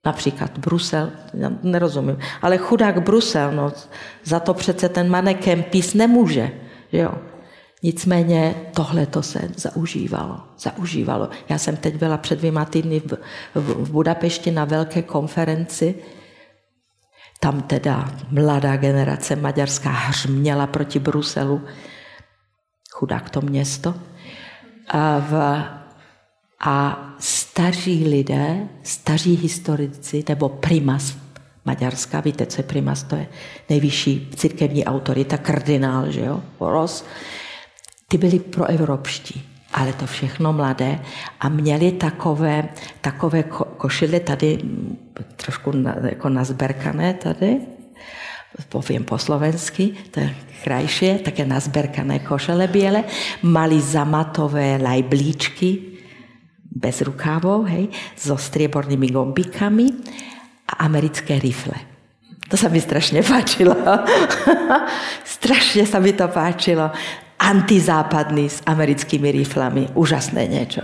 Například Brusel, já nerozumím, ale chudák Brusel, no, za to přece ten maneken pís nemůže. Že jo? Nicméně tohle to se zaužívalo. Zaužívalo. Já jsem teď byla před dvěma týdny v, v, v Budapešti na velké konferenci. Tam teda mladá generace maďarská hřměla proti Bruselu. Chudák to město. A, v, a staří lidé, staří historici, nebo primas Maďarska, víte, co je primas, to je nejvyšší církevní autorita, kardinál, že jo, Boros, ty byli proevropští, ale to všechno mladé a měli takové, takové ko, košile tady trošku na, jako nazberkané tady, povím po slovensky, to je krajšie, také nazberkané košele biele, mali zamatové lajblíčky, bez rukávov, hej, so striebornými gombikami a americké rifle. To sa mi strašne páčilo. strašne sa mi to páčilo antizápadný s americkými riflami. Úžasné niečo.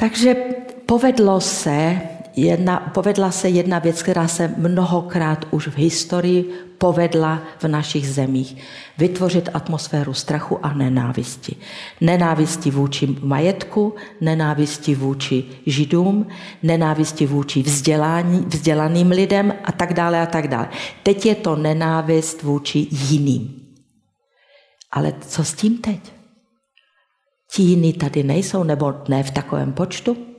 Takže povedlo se jedna, povedla se jedna věc, která se mnohokrát už v historii povedla v našich zemích. Vytvořit atmosféru strachu a nenávisti. Nenávisti vůči majetku, nenávisti vůči židům, nenávisti vůči vzdělání, vzdělaným lidem a tak dále a tak dále. Teď je to nenávist vůči jiným. Ale co s tím teď? Ti jiní tady nejsou, nebo ne v takovém počtu?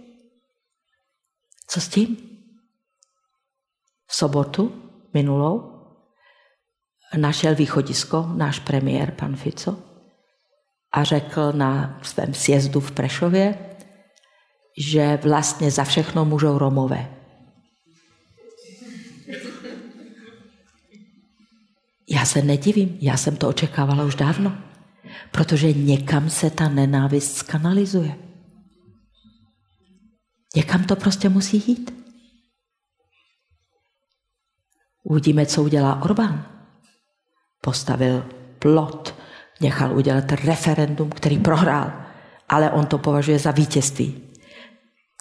Co s tím? V sobotu minulou našel východisko náš premiér, pan Fico, a řekl na svém sjezdu v Prešově, že vlastně za všechno můžou Romové. Já se nedivím, já jsem to očekávala už dávno, protože někam se ta nenávist skanalizuje. Někam to prostě musí jít. Uvidíme, co udělá Orbán. Postavil plot, nechal udělat referendum, který prohrál, ale on to považuje za vítězství.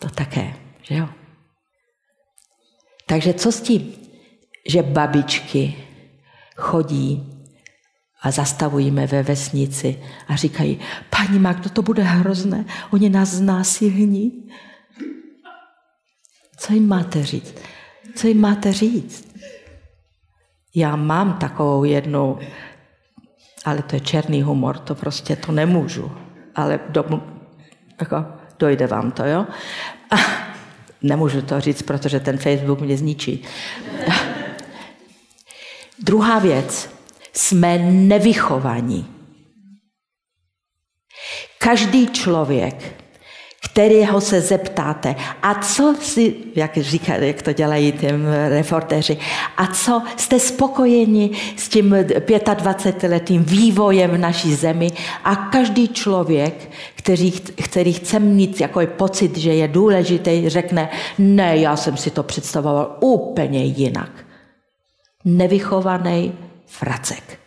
To také, že jo? Takže co s tím, že babičky chodí a zastavujeme ve vesnici a říkají, paní Magdo, to bude hrozné, oni nás znásilní. Co jim máte říct? Co jim máte říct? Já mám takovou jednu, ale to je černý humor, to prostě to nemůžu. Ale do, jako, dojde vám to, jo? A nemůžu to říct, protože ten Facebook mě zničí. Druhá věc. Jsme nevychovaní. Každý člověk, kterého se zeptáte, a co si, jak, říká, jak to dělají těm reportéři, a co jste spokojeni s tím 25-letým vývojem v naší zemi a každý člověk, který, který chce mít jako pocit, že je důležitý, řekne, ne, já jsem si to představoval úplně jinak. Nevychovaný fracek.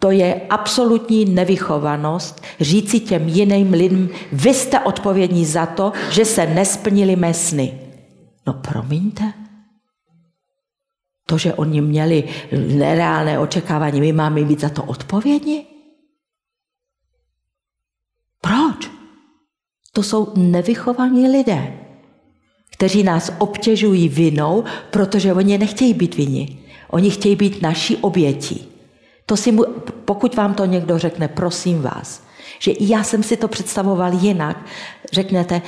To je absolutní nevychovanost říci těm jiným lidem, vy jste odpovědní za to, že se nesplnili mé sny. No promiňte. To, že oni měli nereálné očekávání, my máme být za to odpovědní? Proč? To jsou nevychovaní lidé, kteří nás obtěžují vinou, protože oni nechtějí být vini. Oni chtějí být naší obětí. To si mu, pokud vám to někdo řekne, prosím vás, že já jsem si to představoval jinak, řeknete,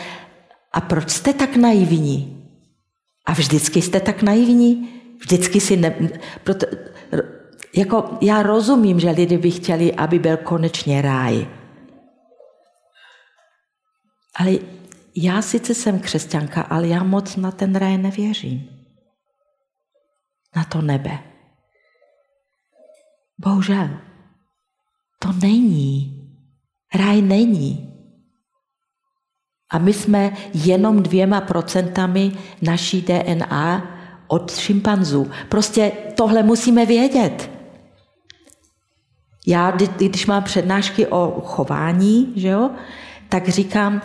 a proč jste tak naivní? A vždycky jste tak naivní? Vždycky si ne... Proto, jako já rozumím, že lidi by chtěli, aby byl konečně ráj. Ale já sice jsem křesťanka, ale já moc na ten ráj nevěřím. Na to nebe. Bohužel, to není. Ráj není. A my jsme jenom dvěma procentami naší DNA od šimpanzů. Prostě tohle musíme vědět. Já, když mám přednášky o chování, že jo, tak říkám,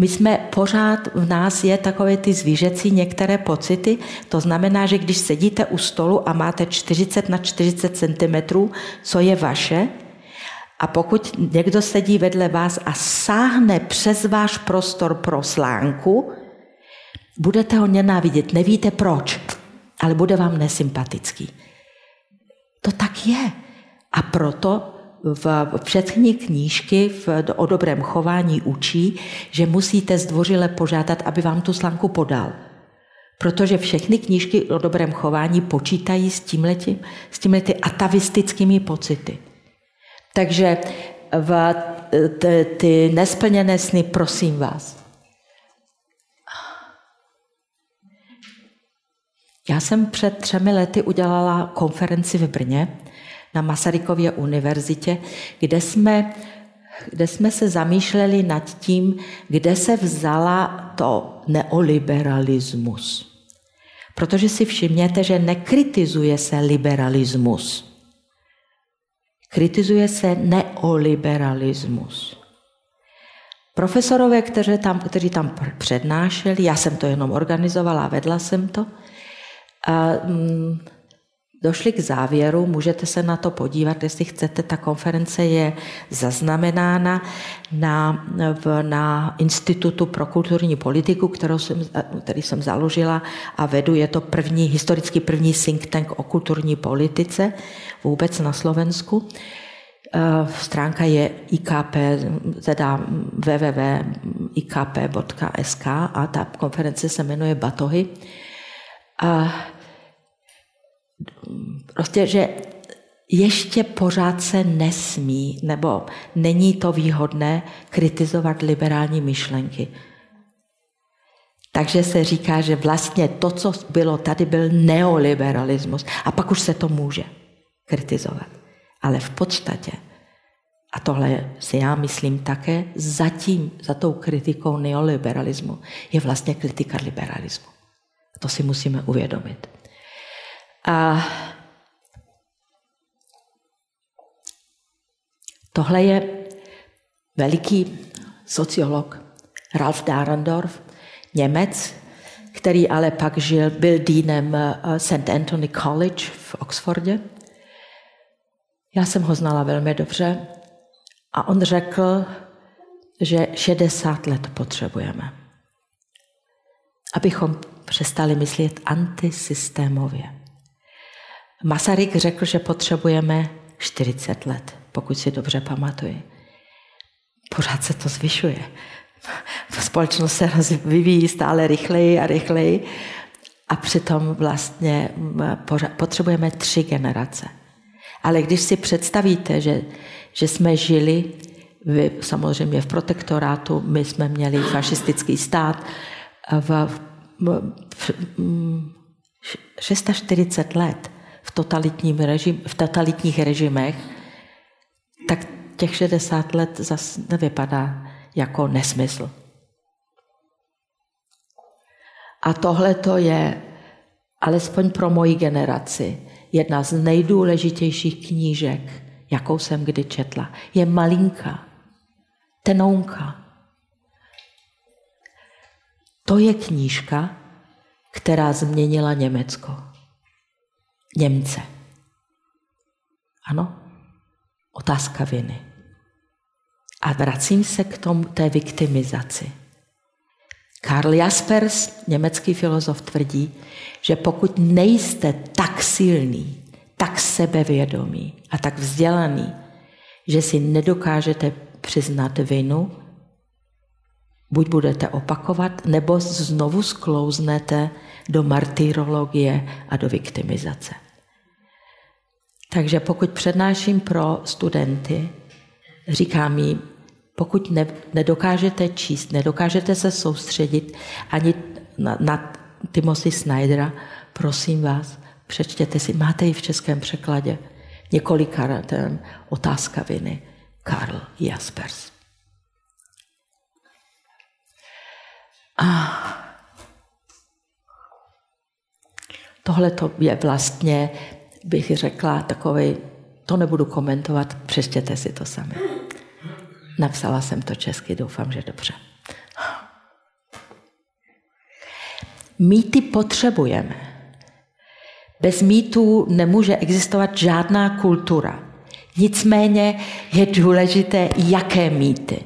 my jsme pořád, v nás je takové ty zvířecí některé pocity, to znamená, že když sedíte u stolu a máte 40 na 40 cm, co je vaše, a pokud někdo sedí vedle vás a sáhne přes váš prostor pro slánku, budete ho nenávidět, nevíte proč, ale bude vám nesympatický. To tak je. A proto v předchní knížky v, o dobrém chování učí, že musíte zdvořile požádat, aby vám tu slanku podal. Protože všechny knížky o dobrém chování počítají s tímhleti, s tímhleti atavistickými pocity. Takže v, ty, ty nesplněné sny, prosím vás. Já jsem před třemi lety udělala konferenci v Brně na Masarykově univerzitě, kde jsme, kde jsme se zamýšleli nad tím, kde se vzala to neoliberalismus. Protože si všimněte, že nekritizuje se liberalismus. Kritizuje se neoliberalismus. Profesorové, kteří tam, kteří tam přednášeli, já jsem to jenom organizovala vedla jsem to, a, mm, došli k závěru, můžete se na to podívat, jestli chcete, ta konference je zaznamenána na, na Institutu pro kulturní politiku, kterou jsem, který jsem založila a vedu. Je to první, historicky první think tank o kulturní politice vůbec na Slovensku. Eh, stránka je IKP, teda www.ikp.sk a ta konference se jmenuje Batohy. A prostě, že ještě pořád se nesmí, nebo není to výhodné kritizovat liberální myšlenky. Takže se říká, že vlastně to, co bylo tady, byl neoliberalismus. A pak už se to může kritizovat. Ale v podstatě, a tohle si já myslím také, zatím, za tou kritikou neoliberalismu, je vlastně kritika liberalismu. To si musíme uvědomit. A tohle je veliký sociolog Ralf Dahrendorf, Němec, který ale pak žil, byl dínem eh, St. Anthony College v Oxfordě. Já jsem ho znala velmi dobře a on řekl, že 60 let potřebujeme, abychom přestali myslet antisystémově. Masaryk řekl, že potřebujeme 40 let, pokud si dobře pamatuji. Pořád se to zvyšuje. Společnost se vyvíjí stále rychleji a rychleji a přitom vlastně potřebujeme tři generace. Ale když si představíte, že, že jsme žili Vy samozřejmě v protektorátu, my jsme měli fašistický stát. V, v, v, v 640 let v, totalitním režim, v totalitních režimech, tak těch 60 let zase nevypadá jako nesmysl. A tohle to je, alespoň pro moji generaci, jedna z nejdůležitějších knížek, jakou jsem kdy četla. Je malinká, tenounka. To je knížka, která změnila Německo. Němce. Ano? Otázka viny. A vracím se k tomu té viktimizaci. Karl Jaspers, německý filozof, tvrdí, že pokud nejste tak silný, tak sebevědomý a tak vzdělaný, že si nedokážete přiznat vinu, buď budete opakovat, nebo znovu sklouznete do martyrologie a do viktimizace. Takže pokud přednáším pro studenty, říkám jim, pokud ne, nedokážete číst, nedokážete se soustředit ani na, na Timothy Snydera, prosím vás, přečtěte si, máte ji v českém překladě, několika ten otázka viny, Karl Jaspers. A tohle to je vlastně, bych řekla, takový, to nebudu komentovat, přečtěte si to sami. Napsala jsem to česky, doufám, že dobře. Mýty potřebujeme. Bez mýtů nemůže existovat žádná kultura. Nicméně je důležité, jaké mýty.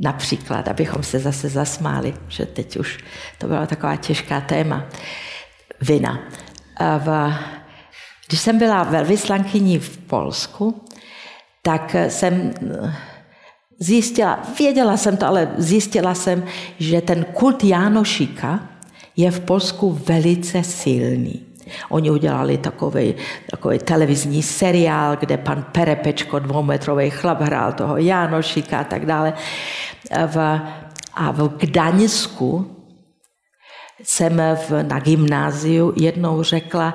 Například, abychom se zase zasmáli, že teď už to byla taková těžká téma. Vina. V, když jsem byla velvyslankyní v Polsku, tak jsem zjistila, věděla jsem to, ale zjistila jsem, že ten kult Jánošíka je v Polsku velice silný. Oni udělali takový, takový televizní seriál, kde pan Perepečko, dvoumetrový chlap, hrál toho Jánošíka a tak dále. V, a v Gdaňsku jsem v, na gymnáziu jednou řekla,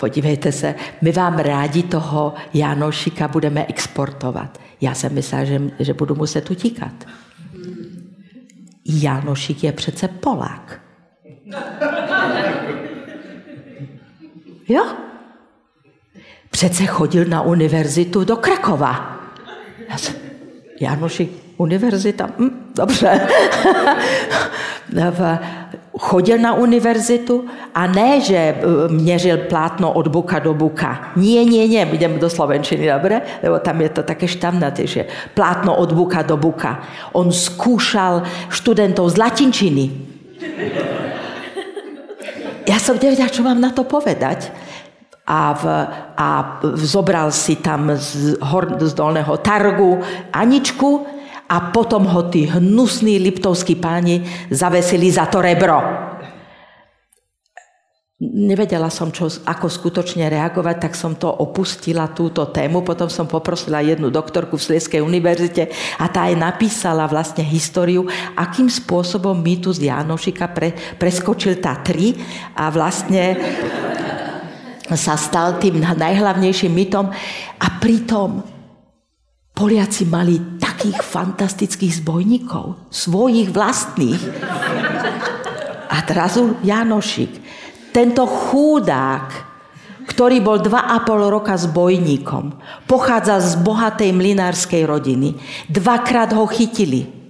podívejte se, my vám rádi toho Jánošíka budeme exportovat. Já jsem myslela, že, že budu muset utíkat. Jánošík je přece Polák. Jo? Přece chodil na univerzitu do Krakova. Já jsem, Janoši, univerzita? Hm, dobře. chodil na univerzitu a ne, že eh, měřil plátno od buka do buka. Nie, nie, nie, jdem do Slovenčiny, dobre? Lebo tam je to také štamnaté, že plátno od buka do buka. On skúšal študentov z latinčiny. Ja som nevedela, čo mám na to povedať. A, v, a zobral si tam z, hor, z dolného targu Aničku a potom ho tí hnusní liptovskí páni zavesili za to rebro. Nevedela som, čo, ako skutočne reagovať, tak som to opustila, túto tému. Potom som poprosila jednu doktorku v Slieskej univerzite a tá aj napísala vlastne históriu, akým spôsobom mýtus Jánošika pre, preskočil Tatry a vlastne sa stal tým najhlavnejším mytom. A pritom Poliaci mali takých fantastických zbojníkov, svojich vlastných. A teraz Janošik tento chúdák, ktorý bol dva a pol roka bojníkom, pochádza z bohatej mlinárskej rodiny. Dvakrát ho chytili.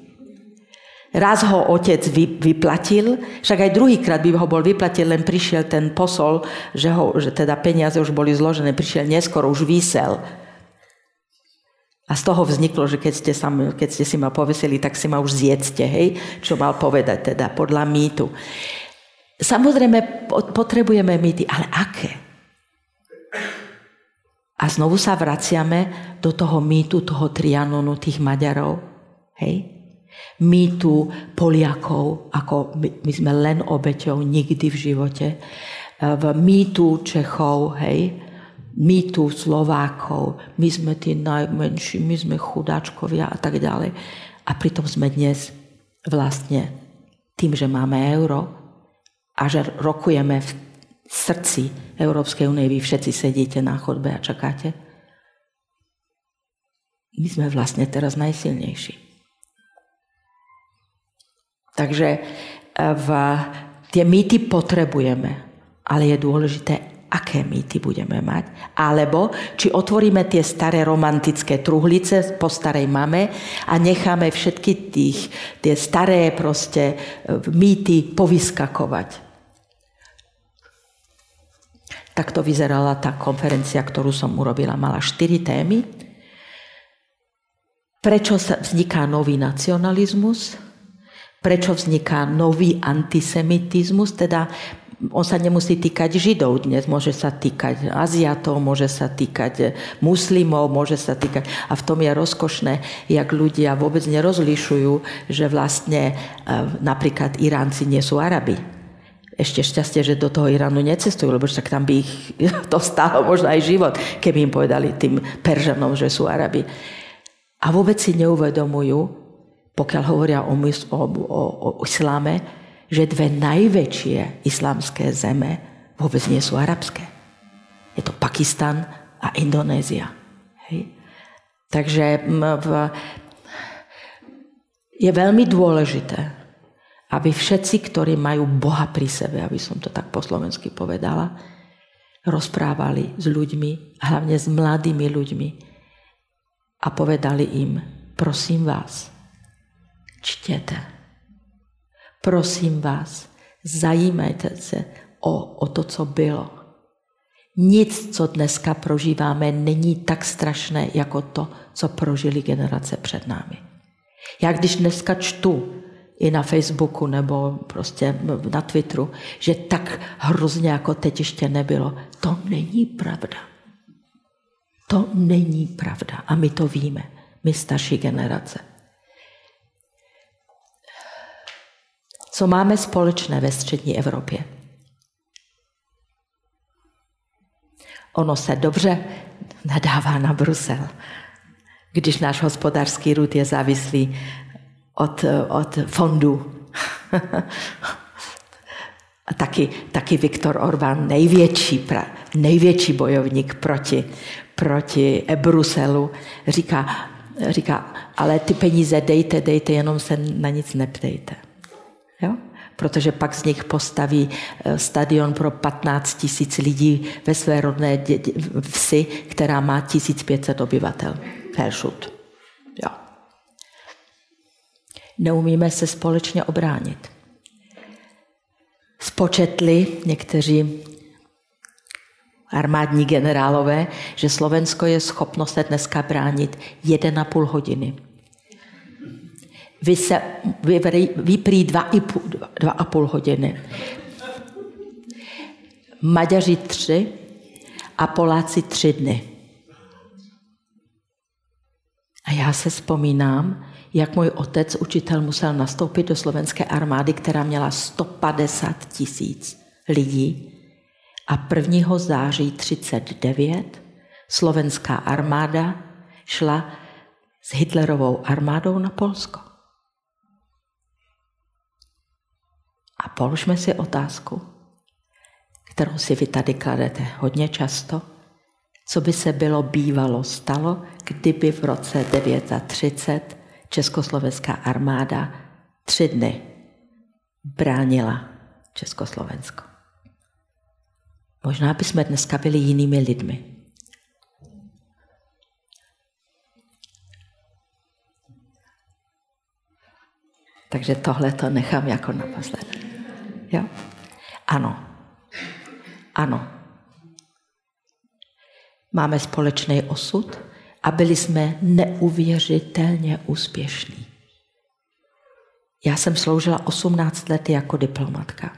Raz ho otec vyplatil, však aj druhýkrát by ho bol vyplatil, len prišiel ten posol, že, ho, že teda peniaze už boli zložené, prišiel neskoro, už vysel. A z toho vzniklo, že keď ste, sa, keď ste si ma povesili, tak si ma už zjedzte, hej, čo mal povedať teda podľa mýtu. Samozrejme, potrebujeme mýty, ale aké? A znovu sa vraciame do toho mýtu, toho trianonu, tých Maďarov. Hej? Mýtu Poliakov, ako my, my sme len obeťou nikdy v živote. V mýtu Čechov, hej? Mýtu Slovákov, my sme tí najmenší, my sme chudáčkovia a tak ďalej. A pritom sme dnes vlastne tým, že máme euro a že rokujeme v srdci Európskej únie, vy všetci sedíte na chodbe a čakáte, my sme vlastne teraz najsilnejší. Takže e, v, tie mýty potrebujeme, ale je dôležité, aké mýty budeme mať. Alebo či otvoríme tie staré romantické truhlice po starej mame a necháme všetky tých, tie staré proste e, mýty povyskakovať. Takto vyzerala tá konferencia, ktorú som urobila. Mala štyri témy Prečo sa vzniká nový nacionalizmus? Prečo vzniká nový antisemitizmus? Teda on sa nemusí týkať Židov dnes, môže sa týkať Aziatov, môže sa týkať muslimov, môže sa týkať... A v tom je rozkošné, jak ľudia vôbec nerozlišujú, že vlastne e, napríklad Iránci nie sú Arabi. Ešte šťastie, že do toho Iránu necestujú, lebo však tam by ich to stálo možno aj život, keby im povedali tým Peržanom, že sú Arabi a vôbec si neuvedomujú, pokiaľ hovoria o, o, o, o isláme, že dve najväčšie islámské zeme vôbec nie sú arabské. Je to Pakistan a Indonézia. Hej. Takže v, je veľmi dôležité, aby všetci, ktorí majú Boha pri sebe, aby som to tak po slovensky povedala, rozprávali s ľuďmi, hlavne s mladými ľuďmi, a povedali im, prosím vás, čtěte. Prosím vás, zajímajte se o, o to, co bylo. Nic, co dneska prožíváme, není tak strašné, jako to, co prožili generace před námi. Já když dneska čtu i na Facebooku nebo prostě na Twitteru, že tak hrozně jako teď ještě nebylo, to není pravda. To není pravda a my to víme, my starší generace. Co máme společné ve střední Evropě? Ono se dobře nadává na Brusel, když náš hospodářský růd je závislý od, od fondů. A taky, taky Viktor Orbán, největší, pra, největší bojovník proti, proti Bruselu, říká, říká, ale ty peníze dejte, dejte, jenom se na nic neptejte. Jo? Protože pak z nich postaví eh, stadion pro 15 tisíc lidí ve své rodné vsi, která má 1500 obyvatel. Felšut. Jo. Neumíme se společně obránit. Spočetli někteří armádní generálové, že Slovensko je schopno se dneska bránit 1,5 hodiny. Vy se vyprý 2,5 hodiny. Maďaři tři a Poláci tři dny. A já se vzpomínám, jak můj otec, učitel, musel nastoupit do slovenské armády, která měla 150 tisíc lidí a 1. září 39 slovenská armáda šla s Hitlerovou armádou na Polsko. A položme si otázku, kterou si vy tady kladete hodně často. Co by se bylo bývalo stalo, kdyby v roce 39 československá armáda tři dny bránila Československo? Možná bychom dneska byli jinými lidmi. Takže tohle to nechám jako naposled. Jo? Ano. Ano. Máme společný osud a byli jsme neuvěřitelně úspěšní. Já jsem sloužila 18 let jako diplomatka.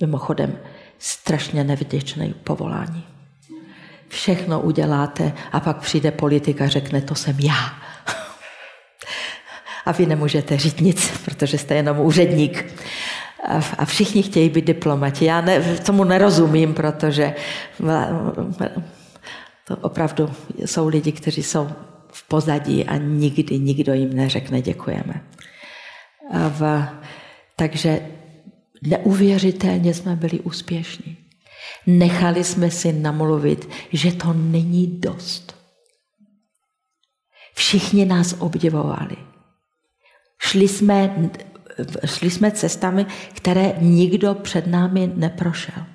Mimochodem, strašně nevděčné povolání. Všechno uděláte a pak přijde politika a řekne, to jsem já. A vy nemůžete říct nic, protože jste jenom úředník. A všichni chtějí být diplomati. Já ne, tomu nerozumím, protože to opravdu jsou lidi, kteří jsou v pozadí a nikdy nikdo jim neřekne děkujeme. V, takže neuvěřitelně jsme byli úspěšní. Nechali jsme si namluvit, že to není dost. Všichni nás obdivovali. Šli jsme, šli jsme cestami, které nikdo před námi neprošel.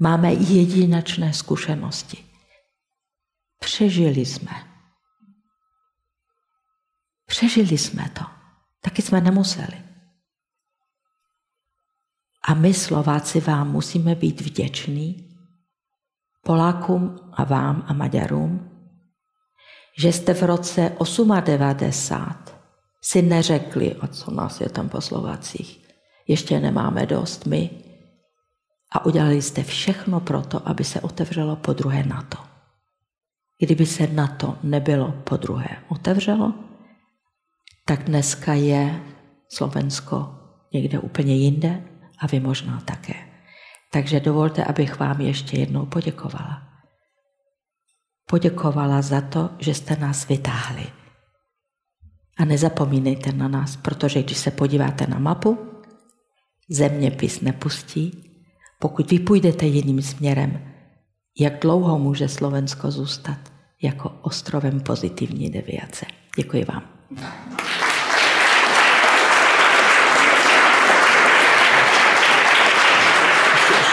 Máme jedinečné zkušenosti. Přežili jsme. Přežili jsme to. Taky jsme nemuseli. A my, Slováci, vám musíme být vděční, Polákům a vám a Maďarům, že jste v roce 98 si neřekli, o co nás je tam po Slovacích. Ještě nemáme dost my. A udělali jste všechno pro to, aby se otevřelo po druhé NATO. Kdyby se NATO nebylo po druhé otevřelo, tak dneska je Slovensko někde úplně jinde a vy možná také. Takže dovolte, abych vám ještě jednou poděkovala. Poděkovala za to, že jste nás vytáhli. A nezapomínejte na nás, protože když se podíváte na mapu, zeměpis nepustí. Pokud vy půjdete jiným směrem, jak dlouho může Slovensko zůstat jako ostrovem pozitivní deviace. Děkuji vám.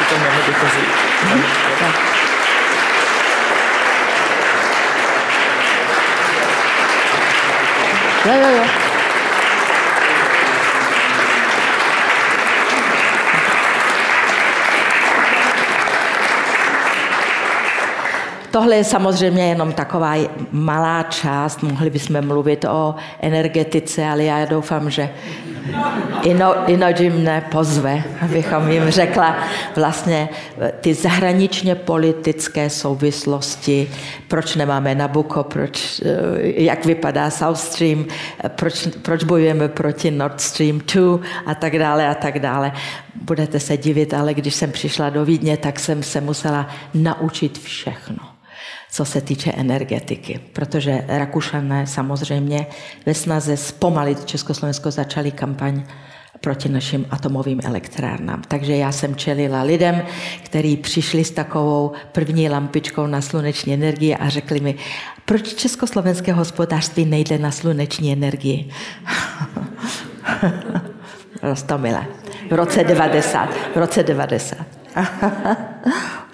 tam máme dotazy. Mhm. Jo, jo, jo. Tohle je samozřejmě jenom taková malá část, mohli bychom mluvit o energetice, ale já doufám, že Ino, Inoji mne pozve, abychom jim řekla vlastně ty zahraničně politické souvislosti, proč nemáme Nabucco, proč, jak vypadá South Stream, proč, proč bojujeme proti Nord Stream 2 a tak dále a tak dále. Budete se divit, ale když jsem přišla do Vídně, tak jsem se musela naučit všechno co se týče energetiky, protože Rakušané samozřejmě ve snaze zpomalit Československo začali kampaň proti našim atomovým elektrárnám. Takže já jsem čelila lidem, kteří přišli s takovou první lampičkou na sluneční energii a řekli mi, proč československé hospodářství nejde na sluneční energii? Rostomile. V roce 90. V roce 90.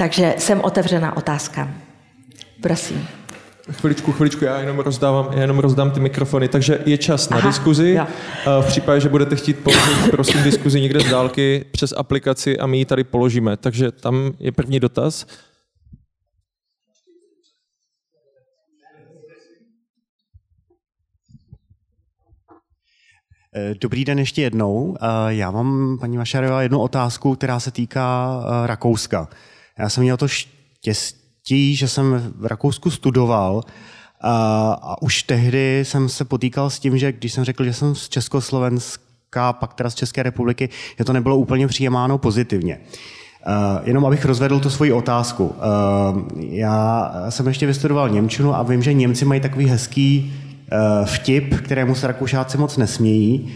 Takže jsem otevřená otázkám. Prosím. Chviličku, chviličku, já jenom rozdávám, já jenom rozdám ty mikrofony, takže je čas na Aha, diskuzi. Jo. V případě, že budete chtít položit, prosím, diskuzi někde z dálky přes aplikaci a my ji tady položíme. Takže tam je první dotaz. Dobrý den ještě jednou. Já mám, paní Vašarová, jednu otázku, která se týká Rakouska. Já jsem měl to štěstí, že jsem v Rakousku studoval a, a už tehdy jsem se potýkal s tím, že když jsem řekl, že jsem z Československa, pak teda z České republiky, že to nebylo úplně přijímáno pozitivně. Uh, jenom abych rozvedl tu svoji otázku. Uh, já jsem ještě vystudoval Němčinu a vím, že Němci mají takový hezký uh, vtip, kterému se Rakušáci moc nesmějí.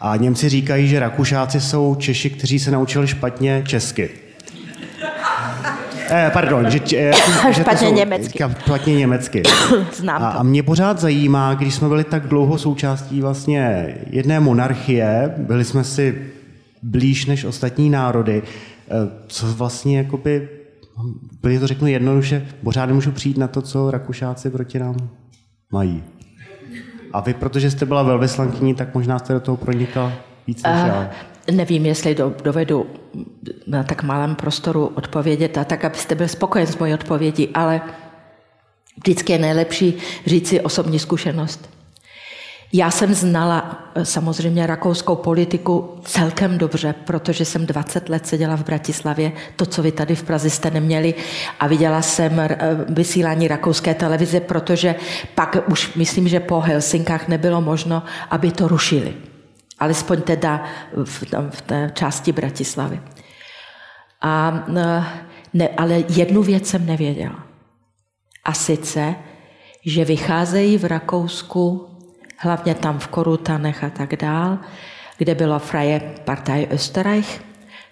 A Němci říkají, že Rakušáci jsou Češi, kteří se naučili špatně česky. Eh, pardon, že, že, špatně jsou, německy. Špatně německy. Znám a, a mě pořád zajímá, když jsme byli tak dlouho součástí vlastně jedné monarchie, byli jsme si blíž než ostatní národy, eh, co vlastně jakoby, byli to řeknu jednoduše, pořád nemůžu přijít na to, co Rakušáci proti nám mají. A vy, protože jste byla velvyslankyní, tak možná jste do toho pronikla víc než uh, já. Nevím, jestli dovedu na tak malém prostoru odpovědět a tak, abyste byl spokojen s mojí odpovědí, ale vždycky je nejlepší říct si osobní zkušenost. Já jsem znala eh, samozřejmě rakouskou politiku celkem dobře, protože jsem 20 let seděla v Bratislavě, to, co vy tady v Praze jste neměli, a viděla jsem eh, vysílání rakouské televize, protože pak už myslím, že po Helsinkách nebylo možno, aby to rušili. Alespoň teda v, v té části Bratislavy. A, ne, ale jednu věc jsem nevěděla. A sice, že vycházejí v Rakousku, hlavně tam v Korutanech a tak dál, kde byla Freie Partei Österreich,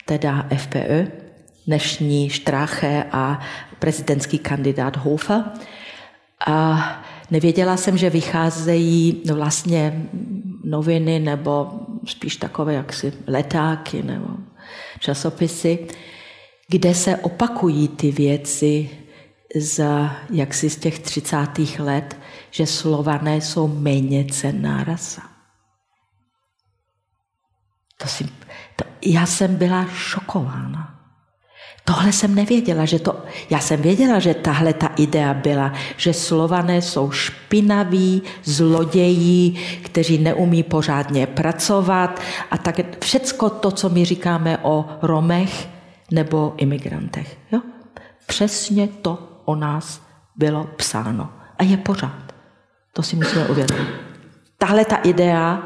teda FPÖ, dnešní Strache a prezidentský kandidát Hofer. A nevěděla jsem, že vycházejí vlastně noviny nebo spíš takové jaksi letáky nebo časopisy, kde se opakují ty věci z, jaksi z těch 30. let, že slované jsou méně cenná rasa. To si, to, já jsem byla šokována. Tohle jsem nevěděla, že to, já jsem věděla, že tahle ta idea byla, že slované jsou špinaví, zloději, kteří neumí pořádně pracovat a tak všecko to, co my říkáme o Romech nebo imigrantech. Jo? Přesně to o nás bylo psáno. A je pořád. To si musíme uvědomit. Tahle ta idea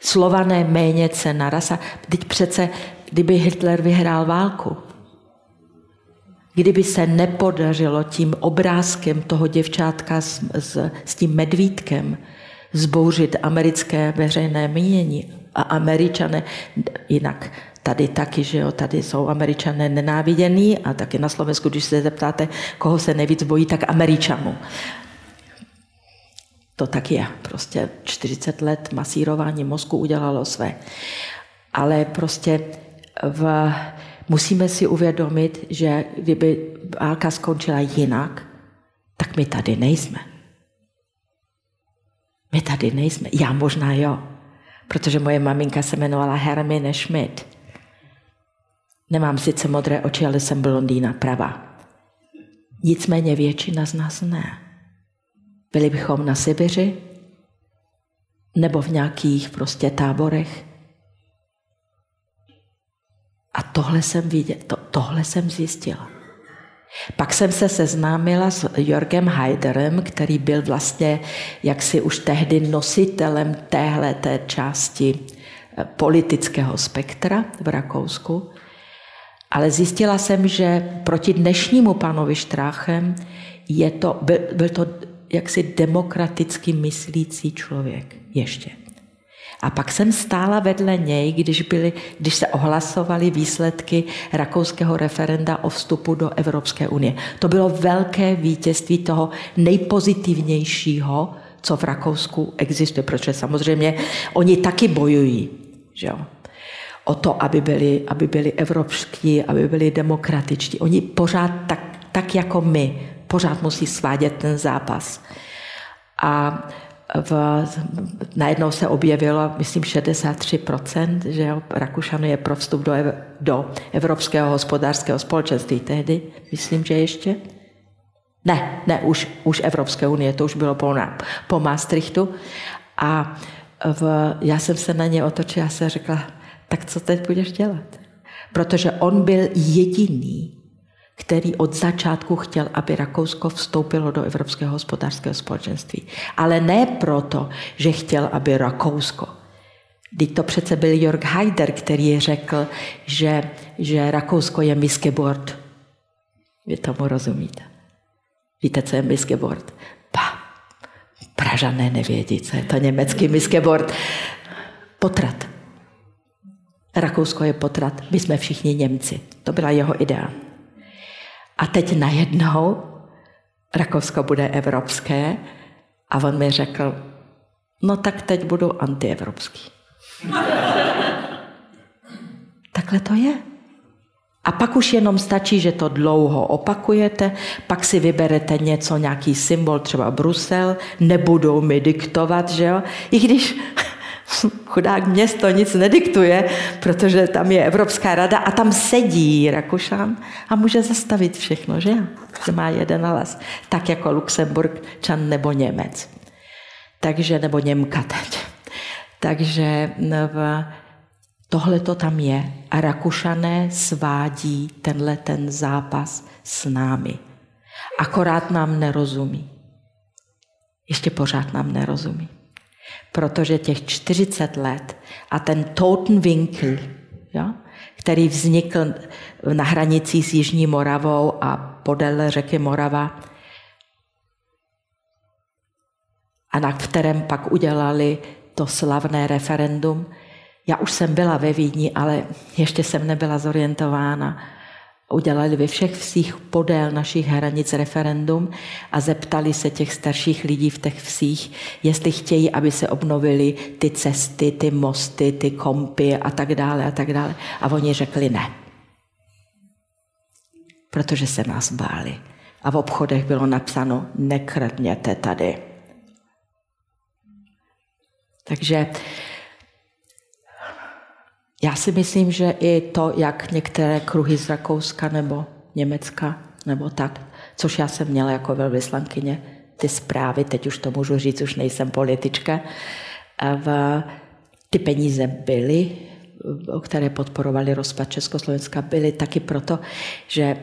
slované méně cena rasa. Teď přece, kdyby Hitler vyhrál válku, kdyby se nepodařilo tím obrázkem toho děvčátka s, s, s tím medvídkem zbouřit americké veřejné mínění a američané, jinak tady taky, že jo, tady jsou američané nenávidění a taky na Slovensku, když se zeptáte, koho se nejvíc bojí, tak američanů. To tak je. Prostě 40 let masírování mozku udělalo své. Ale prostě v, musíme si uvědomit, že kdyby válka skončila jinak, tak my tady nejsme. My tady nejsme. Já možná jo, protože moje maminka se jmenovala Hermine Schmidt. Nemám sice modré oči, ale jsem blondýna prava. Nicméně většina z nás ne. Byli bychom na Sibiři nebo v nějakých prostě táborech. A tohle jsem viděl, to, tohle jsem zjistila. Pak jsem se seznámila s Jorgem Haiderem, který byl vlastně jaksi už tehdy nositelem téhle té části eh, politického spektra v Rakousku. Ale zjistila jsem, že proti dnešnímu panovi Štráchem je to, byl, byl to jaksi demokraticky myslící člověk ještě. A pak jsem stála vedle něj, když, byly, když se ohlasovaly výsledky rakouského referenda o vstupu do Evropské unie. To bylo velké vítězství toho nejpozitivnějšího, co v Rakousku existuje, protože samozřejmě oni taky bojují. Že jo? o to, aby byli, aby byli evropští, aby byli demokratičtí. Oni pořád tak, tak jako my, pořád musí svádět ten zápas. A v, najednou se objevilo, myslím, 63%, že jo, je pro vstup do, do Evropského hospodářského společenství tehdy, myslím, že ještě. Ne, ne, už, už Evropské unie, to už bylo po, po Maastrichtu. A v, já jsem se na ně otočila a se řekla, tak co teď budeš dělat? Protože on byl jediný, který od začátku chtěl, aby Rakousko vstoupilo do Evropského hospodářského společenství. Ale ne proto, že chtěl, aby Rakousko. Teď to přece byl Jörg Haider, který řekl, že, že Rakousko je miskebord. Vy tomu rozumíte. Víte, co je miskebord? Pa, Pražané nevědí, co je to německý miskebord. Potrat. Rakousko je potrat, my jsme všichni Němci. To byla jeho idea. A teď najednou Rakousko bude evropské a on mi řekl, no tak teď budu antievropský. Takhle to je. A pak už jenom stačí, že to dlouho opakujete, pak si vyberete něco, nějaký symbol, třeba Brusel, nebudou mi diktovat, že jo? I když chudák město nic nediktuje, protože tam je Evropská rada a tam sedí Rakušan a může zastavit všechno, že? Že má jeden hlas. Tak jako Luxemburgčan nebo Němec. Takže, nebo Němka teď. Takže v, tohle to tam je. A Rakušané svádí tenhle ten zápas s námi. Akorát nám nerozumí. Ještě pořád nám nerozumí. Protože těch 40 let a ten Totenwinkel, jo, který vznikl na hranici s Jižní Moravou a podél řeky Morava, a na kterém pak udělali to slavné referendum. Já už jsem byla ve Vídni, ale ještě jsem nebyla zorientována. Udělali ve všech vsích podél našich hranic referendum a zeptali se těch starších lidí v těch vsích, jestli chtějí, aby se obnovily ty cesty, ty mosty, ty kompy a tak dále a tak dále. A oni řekli ne. Protože se nás báli. A v obchodech bylo napsáno, nekradněte tady. Takže já si myslím, že i to, jak některé kruhy z Rakouska nebo Německa nebo tak, což já jsem měla jako velvyslankyně, ty zprávy, teď už to můžu říct, už nejsem politička, v, ty peníze byly, které podporovaly rozpad Československa, byly taky proto, že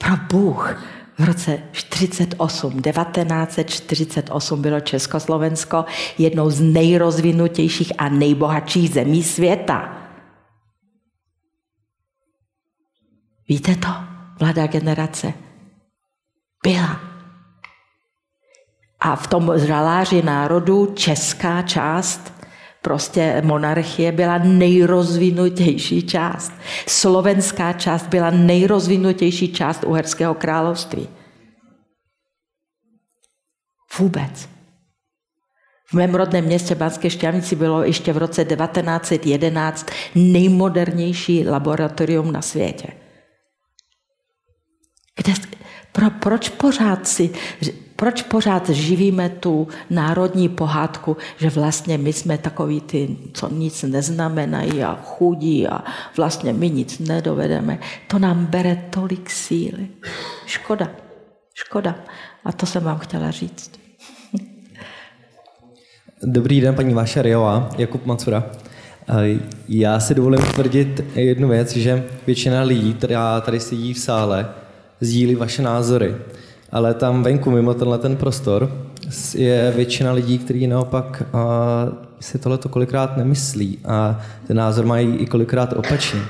pro Bůh v roce 48, 1948 bylo Československo jednou z nejrozvinutějších a nejbohatších zemí světa. Víte to, mladá generace? Byla. A v tom žaláři národu česká část Prostě monarchie byla nejrozvinutější část. Slovenská část byla nejrozvinutější část Uherského království. Vůbec. V mém rodném městě Banské Šťavnici bylo ještě v roce 1911 nejmodernější laboratorium na světě. Kde, pro, proč pořád si proč pořád živíme tu národní pohádku, že vlastně my jsme takový ty, co nic neznamenají a chudí a vlastně my nic nedovedeme. To nám bere tolik síly. Škoda, škoda. A to jsem vám chtěla říct. Dobrý den, paní Váša Riová, Jakub Macura. Já si dovolím tvrdit jednu věc, že většina lidí, která tady sedí v sále, sdílí vaše názory ale tam venku, mimo tenhle ten prostor, je většina lidí, kteří naopak a, si tohle kolikrát nemyslí a ten názor mají i kolikrát opačný.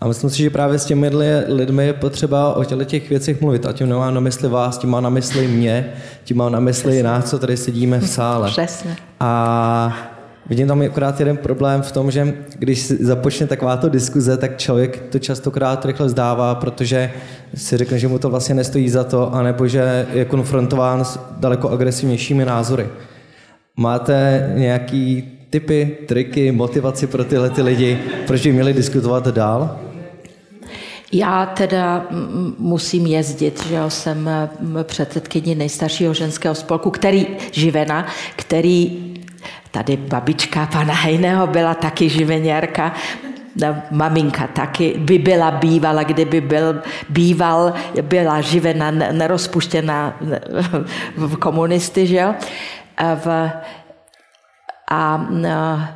A myslím si, že právě s těmi lidmi je potřeba o těchto těch věcech mluvit. A tím nemám na mysli vás, tím mám na mysli mě, tím mám na mysli nás, co tady sedíme v sále. Přesně. A Vidím tam akorát jeden problém v tom, že když započne takováto diskuze, tak člověk to častokrát rychle zdává, protože si řekne, že mu to vlastně nestojí za to, anebo že je konfrontován s daleko agresivnějšími názory. Máte nějaký typy, triky, motivaci pro tyhle ty lidi, proč by měli diskutovat dál? Já teda musím jezdit, že jsem předsedkyní nejstaršího ženského spolku, který živena, který Tady babička pana Hejného byla taky živeněrka, maminka taky by byla bývala, kdyby byl býval, byla živena, nerozpuštěna v komunisty, že jo? V, a, a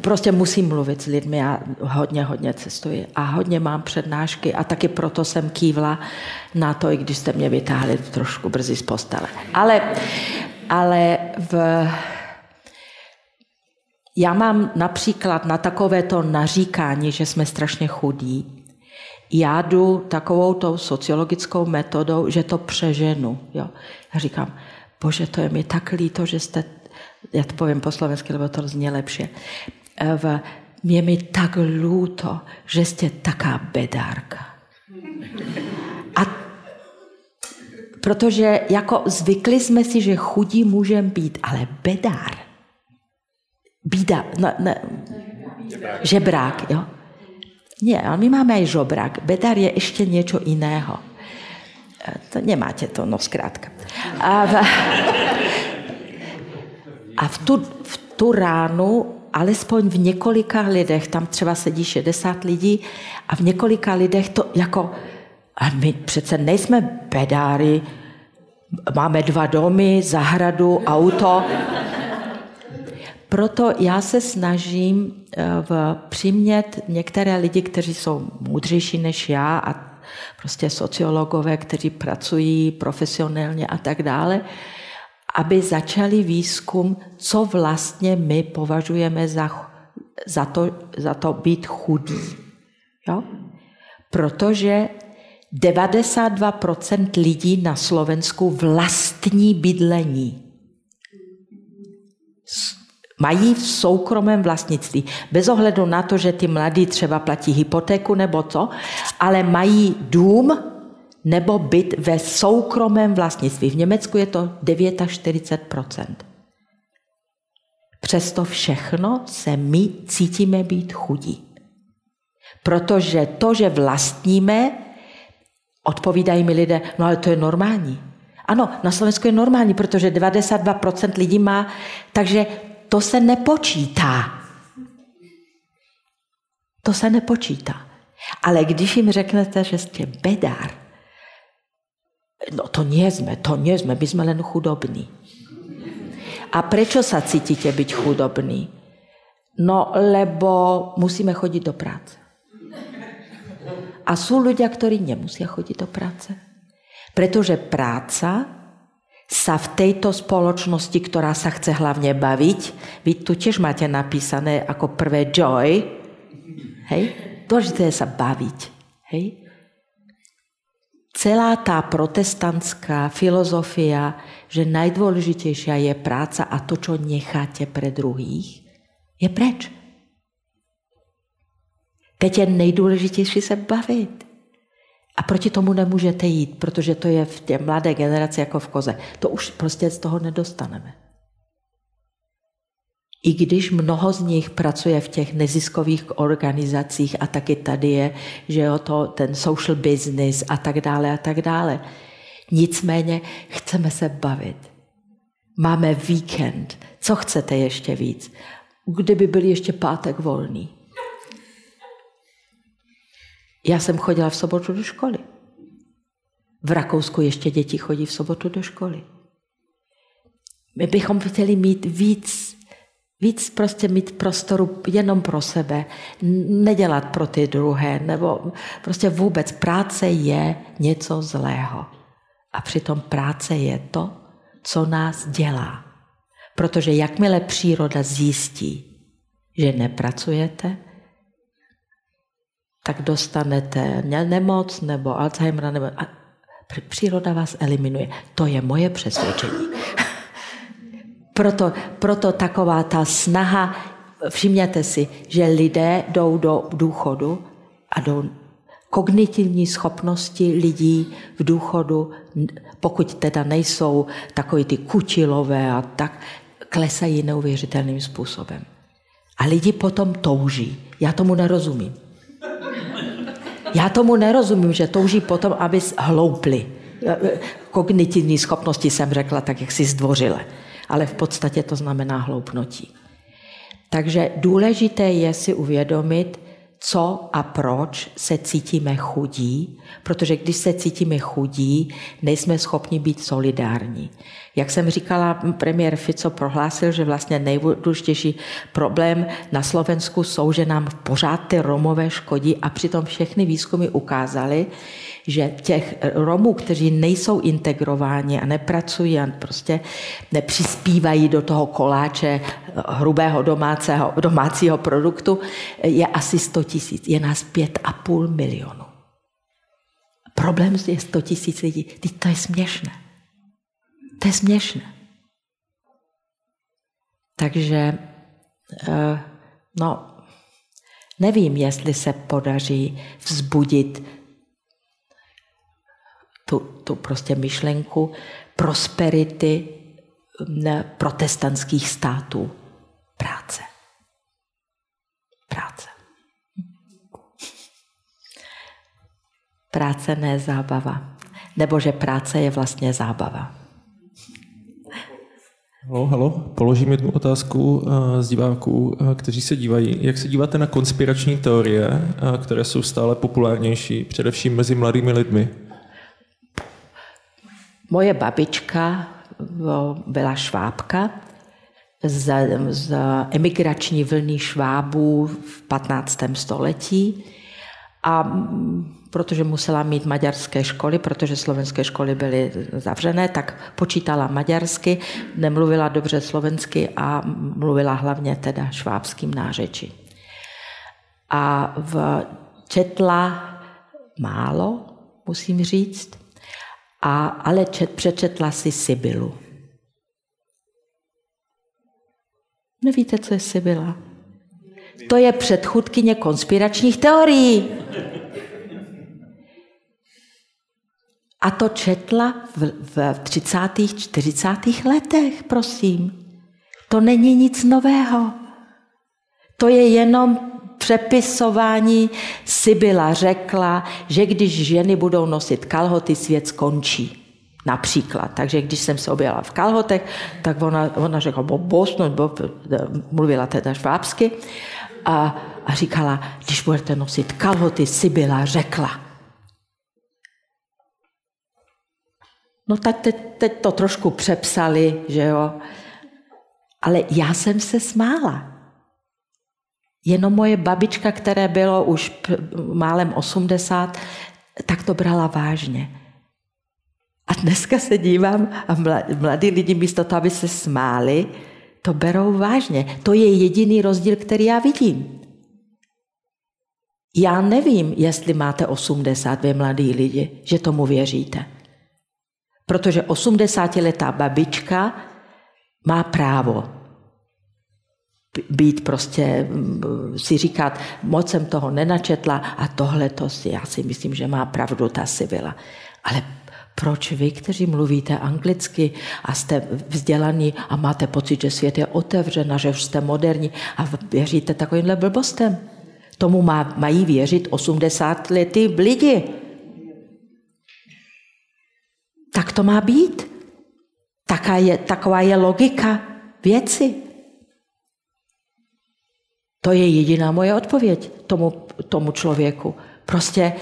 prostě musím mluvit s lidmi já hodně, hodně cestuji a hodně mám přednášky a taky proto jsem kývla na to, i když jste mě vytáhli trošku brzy z postele. Ale, ale v, já mám například na takovéto naříkání, že jsme strašně chudí, já jdu takovou tou sociologickou metodou, že to přeženu. Jo. Já říkám, bože, to je mi tak líto, že jste, já to povím po slovensky, lebo to zní lepší, v, je mi tak lúto, že jste taká bedárka. A protože jako zvykli jsme si, že chudí můžeme být, ale bedár bída, ne, ne, žebrák, jo. Nie, ale my máme aj žobrák. Bedar je ešte niečo iného. E, to nemáte to, no zkrátka. A v, a v, tu, v tu ránu alespoň v několika lidech, tam třeba sedí 60 lidí a v několika lidech to jako, a my přece nejsme bedáry, máme dva domy, zahradu, auto, proto já se snažím eh, v, přimět některé lidi, kteří jsou moudřejší než já a prostě sociologové, kteří pracují profesionálně a tak dále, aby začali výzkum, co vlastně my považujeme za, za, to, za to být chudý. Jo? Protože 92% lidí na Slovensku vlastní bydlení. Mají v soukromém vlastnictví. Bez ohledu na to, že ty mladí třeba platí hypotéku nebo co, ale mají dům nebo byt ve soukromém vlastnictví. V Německu je to 49% Přesto všechno se my cítíme být chudí. Protože to, že vlastníme, odpovídají mi lidé, no ale to je normální. Ano, na Slovensku je normální, protože 92% lidí má, takže to se nepočítá. To se nepočítá. Ale když jim řeknete, že jste bedár, no to nie sme, to nie sme, my sme len chudobní. A prečo sa cítite byť chudobní? No, lebo musíme chodiť do práce. A sú ľudia, ktorí nemusia chodiť do práce. Pretože práca sa v tejto spoločnosti, ktorá sa chce hlavne baviť, vy tu tiež máte napísané ako prvé joy, hej? Dôležité je sa baviť, hej? Celá tá protestantská filozofia, že najdôležitejšia je práca a to, čo necháte pre druhých, je preč. Teď je nejdůležitější se bavit. A proti tomu nemůžete jít, protože to je v té mladé generaci jako v koze. To už prostě z toho nedostaneme. I když mnoho z nich pracuje v těch neziskových organizacích a taky tady je, že jo, to, ten social business a tak dále a tak dále. Nicméně chceme se bavit. Máme víkend. Co chcete ještě víc? Kdyby byl ještě pátek volný. Já jsem chodila v sobotu do školy. V Rakousku ještě děti chodí v sobotu do školy. My bychom chtěli mít víc, víc prostě mít prostoru jenom pro sebe, nedělat pro ty druhé, nebo prostě vůbec práce je něco zlého. A přitom práce je to, co nás dělá. Protože jakmile příroda zjistí, že nepracujete, tak dostanete nemoc nebo Alzheimer, nebo a příroda vás eliminuje. To je moje přesvědčení. proto, proto taková ta snaha, všimněte si, že lidé jdou do důchodu a do kognitivní schopnosti lidí v důchodu, pokud teda nejsou takový ty kučilové a tak, klesají neuvěřitelným způsobem. A lidi potom touží. Já tomu nerozumím. Já tomu nerozumím, že touží potom, aby hloupli. Kognitivní schopnosti jsem řekla tak, jak si zdvořile. Ale v podstatě to znamená hloupnotí. Takže důležité je si uvědomit, co a proč se cítíme chudí, protože když se cítíme chudí, nejsme schopni být solidární. Jak jsem říkala, premiér Fico prohlásil, že vlastně nejdůležitější problém na Slovensku jsou, že nám pořád ty Romové škodí a přitom všechny výzkumy ukázaly, že těch Romů, kteří nejsou integrováni a nepracují a prostě nepřispívají do toho koláče hrubého domácího, domácího produktu, je asi 100 tisíc. Je nás 5,5 milionu. Problém je 100 tisíc lidí. Teď to je směšné. To je směšné. Takže, eh, no, nevím, jestli se podaří vzbudit tu, tu prostě myšlenku prosperity protestantských států práce. Práce. Práce ne zábava. Nebo že práce je vlastně zábava. Halo, halo, položím jednu otázku uh, z diváků, uh, kteří se dívají. Jak se díváte na konspirační teorie, uh, které jsou stále populárnější, především mezi mladými lidmi? Moje babička byla švábka z, z emigrační vlny švábů v 15. století A protože musela mít maďarské školy, protože slovenské školy byly zavřené, tak počítala maďarsky, nemluvila dobře slovensky a mluvila hlavně teda švábským nářečí. A v, četla málo, musím říct, a, ale čet, přečetla si Sibylu. Nevíte, co je Sibila? To je předchůdkyně konspiračních teorií. A to četla v, v 30. 40. letech, prosím. To není nic nového. To je jenom přepisování. Sybila řekla, že když ženy budou nosit kalhoty, svět skončí. Například. Takže když jsem se objela v kalhotech, tak ona, ona řekla, bo bosno, bo, mluvila teda švábsky, a, a říkala, když budete nosit kalhoty, Sybila řekla. No tak teď, teď to trošku přepsali, že jo. Ale já jsem se smála. Jenom moje babička, které bylo už málem 80, tak to brala vážně. A dneska se dívám a mladí lidi místo toho, aby se smáli, to berou vážně. To je jediný rozdíl, který já vidím. Já nevím, jestli máte 80 vy mladí lidi, že tomu věříte. Protože 80-letá babička má právo být prostě, si říkat, moc jsem toho nenačetla a tohle to si, já si myslím, že má pravdu ta Sibila. Ale proč vy, kteří mluvíte anglicky a jste vzdělaní a máte pocit, že svět je otevřen a že už jste moderní a věříte takovýmhle blbostem? Tomu má, mají věřit 80 letý lidi. Tak to má být. Taká je, taková je logika věci. To je jediná moje odpověď tomu, tomu člověku. Prostě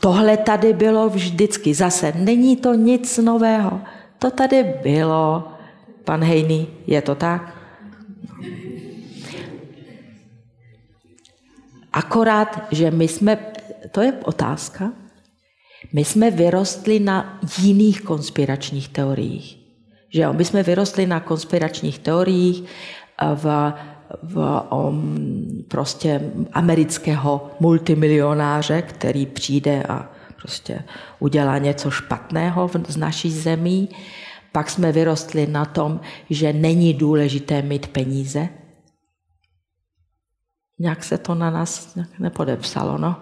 tohle tady bylo vždycky. Zase není to nic nového. To tady bylo. Pan Hejný, je to tak? Akorát, že my jsme, to je otázka, my jsme vyrostli na jiných konspiračních teoriích. Že jo? My jsme vyrostli na konspiračních teoriích v v, um, prostě amerického multimilionáře, který přijde a prostě udělá něco špatného v, z naší zemí. Pak jsme vyrostli na tom, že není důležité mít peníze. Nějak se to na nás nepodepsalo. No.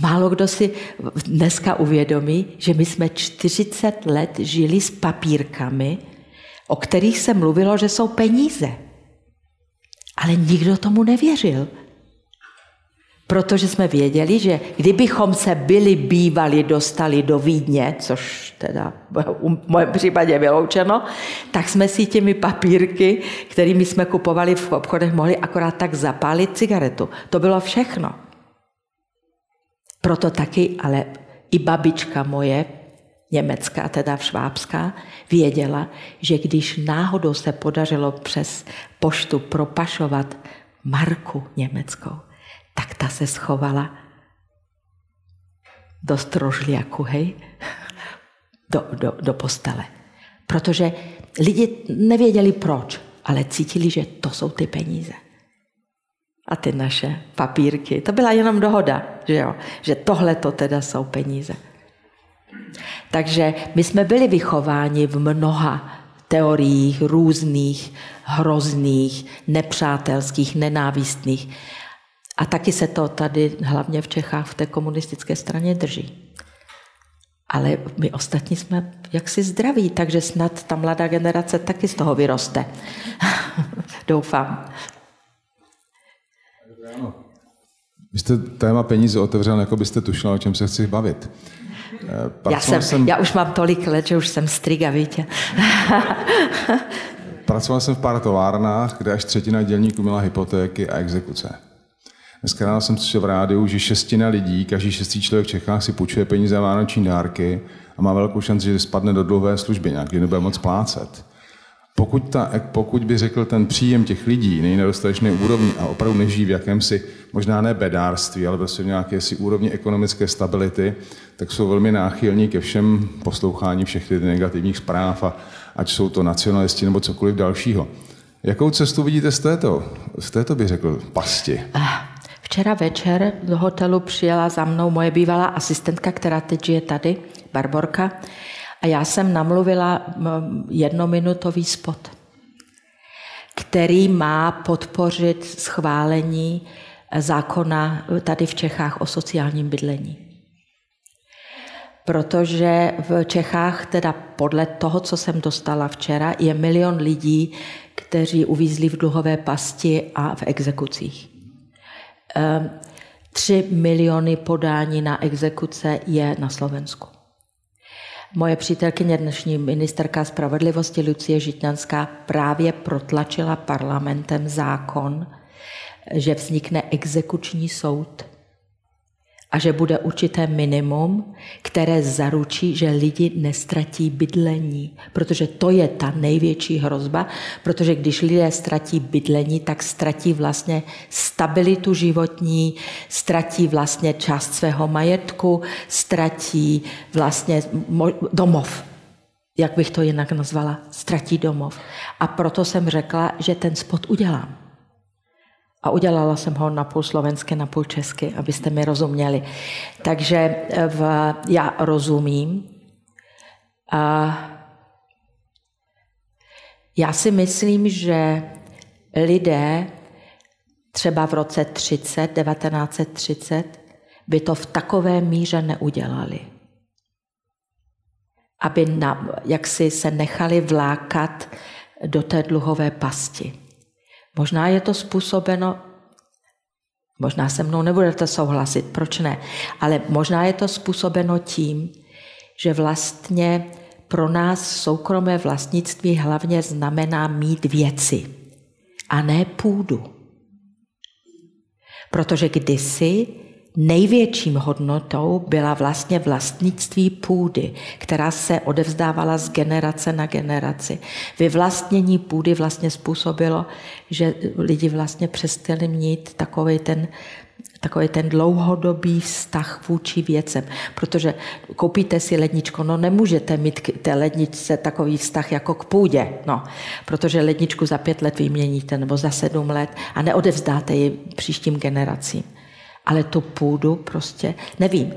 Málo kdo si dneska uvědomí, že my jsme 40 let žili s papírkami, o kterých se mluvilo, že jsou peníze. Ale nikdo tomu nevěřil. Protože jsme věděli, že kdybychom se byli bývali dostali do Vídně, což teda v mém případě vyloučeno, tak jsme si těmi papírky, kterými jsme kupovali v obchodech, mohli akorát tak zapálit cigaretu. To bylo všechno. Proto taky, ale i babička moje, německá, teda švábská, věděla, že když náhodou se podařilo přes poštu propašovat marku německou, tak ta se schovala do strožliaku, hej, do, do, do postele. Protože lidi nevěděli proč, ale cítili, že to jsou ty peníze. A ty naše papírky, to byla jenom dohoda, že jo, že tohle to teda jsou peníze. Takže my jsme byli vychováni v mnoha teoriích různých, hrozných, nepřátelských, nenávistných. A taky se to tady, hlavně v Čechách, v té komunistické straně drží. Ale my ostatní jsme jaksi zdraví, takže snad ta mladá generace taky z toho vyroste. Doufám. Vy jste téma peníze otevřel, jako byste tušila, o čem se chci bavit. Eh, já, jsem, jsem, já už mám tolik let, že už jsem striga, víte. Pracoval jsem v pár továrnách, kde až třetina dělníků měla hypotéky a exekuce. Dneska ráno jsem slyšel v rádiu, že šestina lidí, každý šestý člověk v Čechách si půjčuje peníze a vánoční dárky a má velkou šanci, že spadne do dlouhé služby nějak, kdy nebude moc plácet. Pokud, ta, pokud by řekl ten příjem těch lidí není na úrovni a opravdu nežijí v jakémsi, možná ne bedárství, ale prostě v nějaké si úrovni ekonomické stability, tak jsou velmi náchylní ke všem poslouchání všech těch negativních zpráv, a ať jsou to nacionalisti nebo cokoliv dalšího. Jakou cestu vidíte z této, z této bych řekl, pasti? Včera večer do hotelu přijela za mnou moje bývalá asistentka, která teď žije tady, Barborka, a já jsem namluvila jednominutový spot, který má podpořit schválení zákona tady v Čechách o sociálním bydlení. Protože v Čechách, teda podle toho, co jsem dostala včera, je milion lidí, kteří uvízli v dluhové pasti a v exekucích. Ehm, tři miliony podání na exekuce je na Slovensku. Moje přítelkyně, dnešní ministerka spravedlivosti Lucie Žitňanská, právě protlačila parlamentem zákon, že vznikne exekuční soud a že bude určité minimum, které zaručí, že lidi nestratí bydlení. Protože to je ta největší hrozba, protože když lidé ztratí bydlení, tak ztratí vlastně stabilitu životní, ztratí vlastně část svého majetku, ztratí vlastně domov. Jak bych to jinak nazvala? Ztratí domov. A proto jsem řekla, že ten spot udělám. A udělala jsem ho na půl slovenské, na půl česky, abyste mi rozuměli. Takže eh, v, já rozumím. A já si myslím, že lidé třeba v roce 30, 1930, by to v takové míře neudělali. Aby na, jaksi se nechali vlákat do té dluhové pasti. Možná je to způsobeno, možná se mnou nebudete souhlasit, proč ne, ale možná je to způsobeno tím, že vlastně pro nás soukromé vlastnictví hlavně znamená mít věci a ne půdu. Protože kdysi největším hodnotou byla vlastně vlastnictví půdy, která se odevzdávala z generace na generaci. Vyvlastnění půdy vlastně způsobilo, že lidi vlastně přestali mít takový ten takový ten dlouhodobý vztah vůči věcem. Protože koupíte si ledničko, no nemůžete mít k té ledničce takový vztah jako k půdě, no, protože ledničku za pět let vyměníte nebo za sedm let a neodevzdáte ji příštím generacím ale tu půdu prostě, nevím,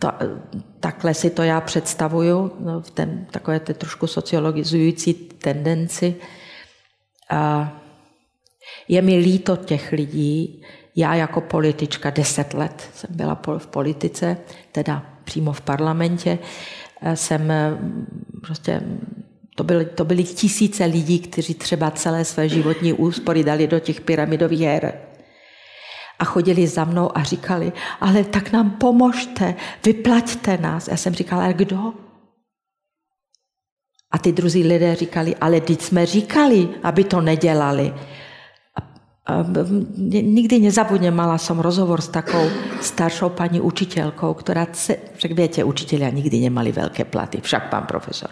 to, takhle si to já představuju, no, v ten, takové té trošku sociologizující tendenci. A je mi líto těch lidí, já jako politička deset let jsem byla v politice, teda přímo v parlamentě, jsem prostě to byly, to byly tisíce lidí, kteří třeba celé své životní úspory dali do těch pyramidových her a chodili za mnou a říkali, ale tak nám pomožte, vyplaťte nás. Já jsem říkala, ale kdo? A ty druzí lidé říkali, ale teď jsme říkali, aby to nedělali. Nikdy nezabudně mala som rozhovor s takou staršou paní učitelkou, která, se, však viete, učitelia nikdy nemali velké platy, však pán profesor.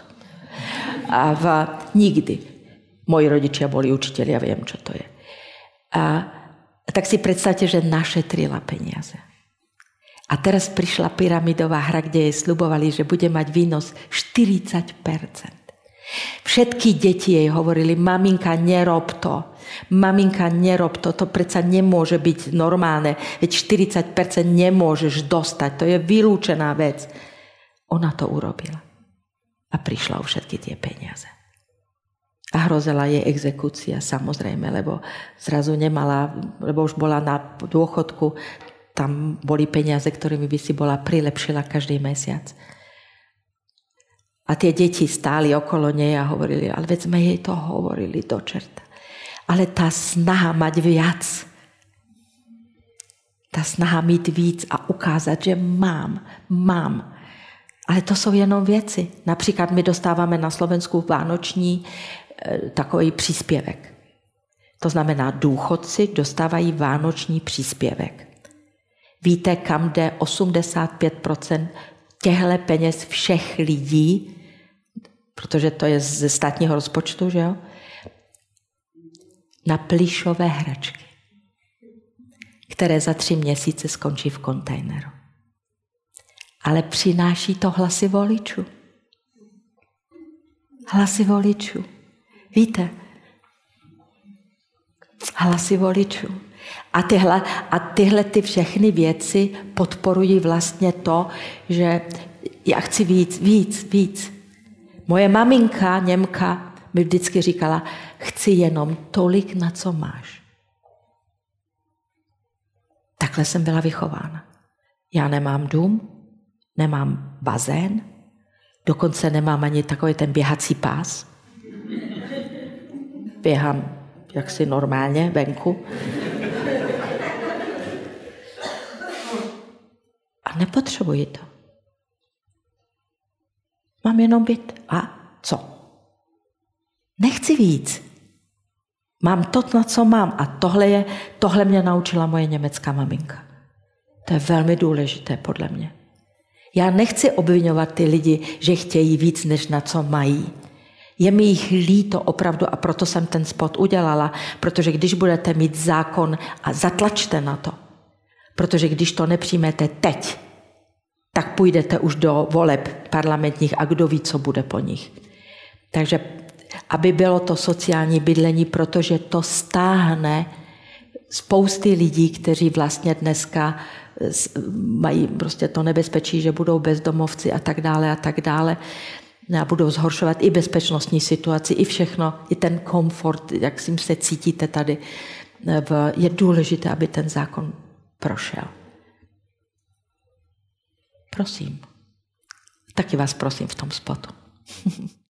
A v, nikdy. Moji rodičia boli učitelia, viem, čo to je. A tak si predstavte, že našetrila peniaze. A teraz prišla pyramidová hra, kde jej slubovali, že bude mať výnos 40% Všetky deti jej hovorili, maminka, nerob to. Maminka, nerob to, to predsa nemôže byť normálne, veď 40% nemôžeš dostať, to je vylúčená vec. Ona to urobila. A prišla o všetky tie peniaze. A hrozila jej exekúcia, samozrejme, lebo zrazu nemala, lebo už bola na dôchodku, tam boli peniaze, ktorými by si bola prilepšila každý mesiac. A tie deti stáli okolo nej a hovorili, ale veď sme jej to hovorili do čerta. Ale tá snaha mať viac, tá snaha mít víc a ukázať, že mám, mám. Ale to jsou jenom věci. Například my dostáváme na Slovensku vánoční takový příspěvek. To znamená, důchodci dostávají vánoční příspěvek. Víte, kam jde 85% těchto peněz všech lidí protože to je ze státního rozpočtu, že jo? Na plíšové hračky, které za tři měsíce skončí v kontejneru. Ale přináší to hlasy voličů. Hlasy voličů. Víte, hlasy voličů. A tyhle, a tyhle ty všechny věci podporují vlastně to, že já chci víc, víc, víc. Moje maminka, Němka, mi vždycky říkala, chci jenom tolik, na co máš. Takhle jsem byla vychována. Já nemám dům, nemám bazén, dokonce nemám ani takový ten běhací pás. Běhám jaksi normálně venku. A nepotřebuji to. Mám jenom byt. A co? Nechci víc. Mám to, na co mám. A tohle, je, tohle mě naučila moje německá maminka. To je velmi důležité podle mě. Já nechci obvinovat ty lidi, že chtějí víc, než na co mají. Je mi jich líto opravdu a proto jsem ten spot udělala, protože když budete mít zákon a zatlačte na to, protože když to nepřijmete teď, tak půjdete už do voleb parlamentních a kdo ví, co bude po nich. Takže aby bylo to sociální bydlení, protože to stáhne spousty lidí, kteří vlastně dneska mají prostě to nebezpečí, že budou bezdomovci a tak dále a tak dále a budou zhoršovat i bezpečnostní situaci, i všechno, i ten komfort, jak si se cítíte tady. Je důležité, aby ten zákon prošel. Prosím. Taky vás prosím v tom spotu.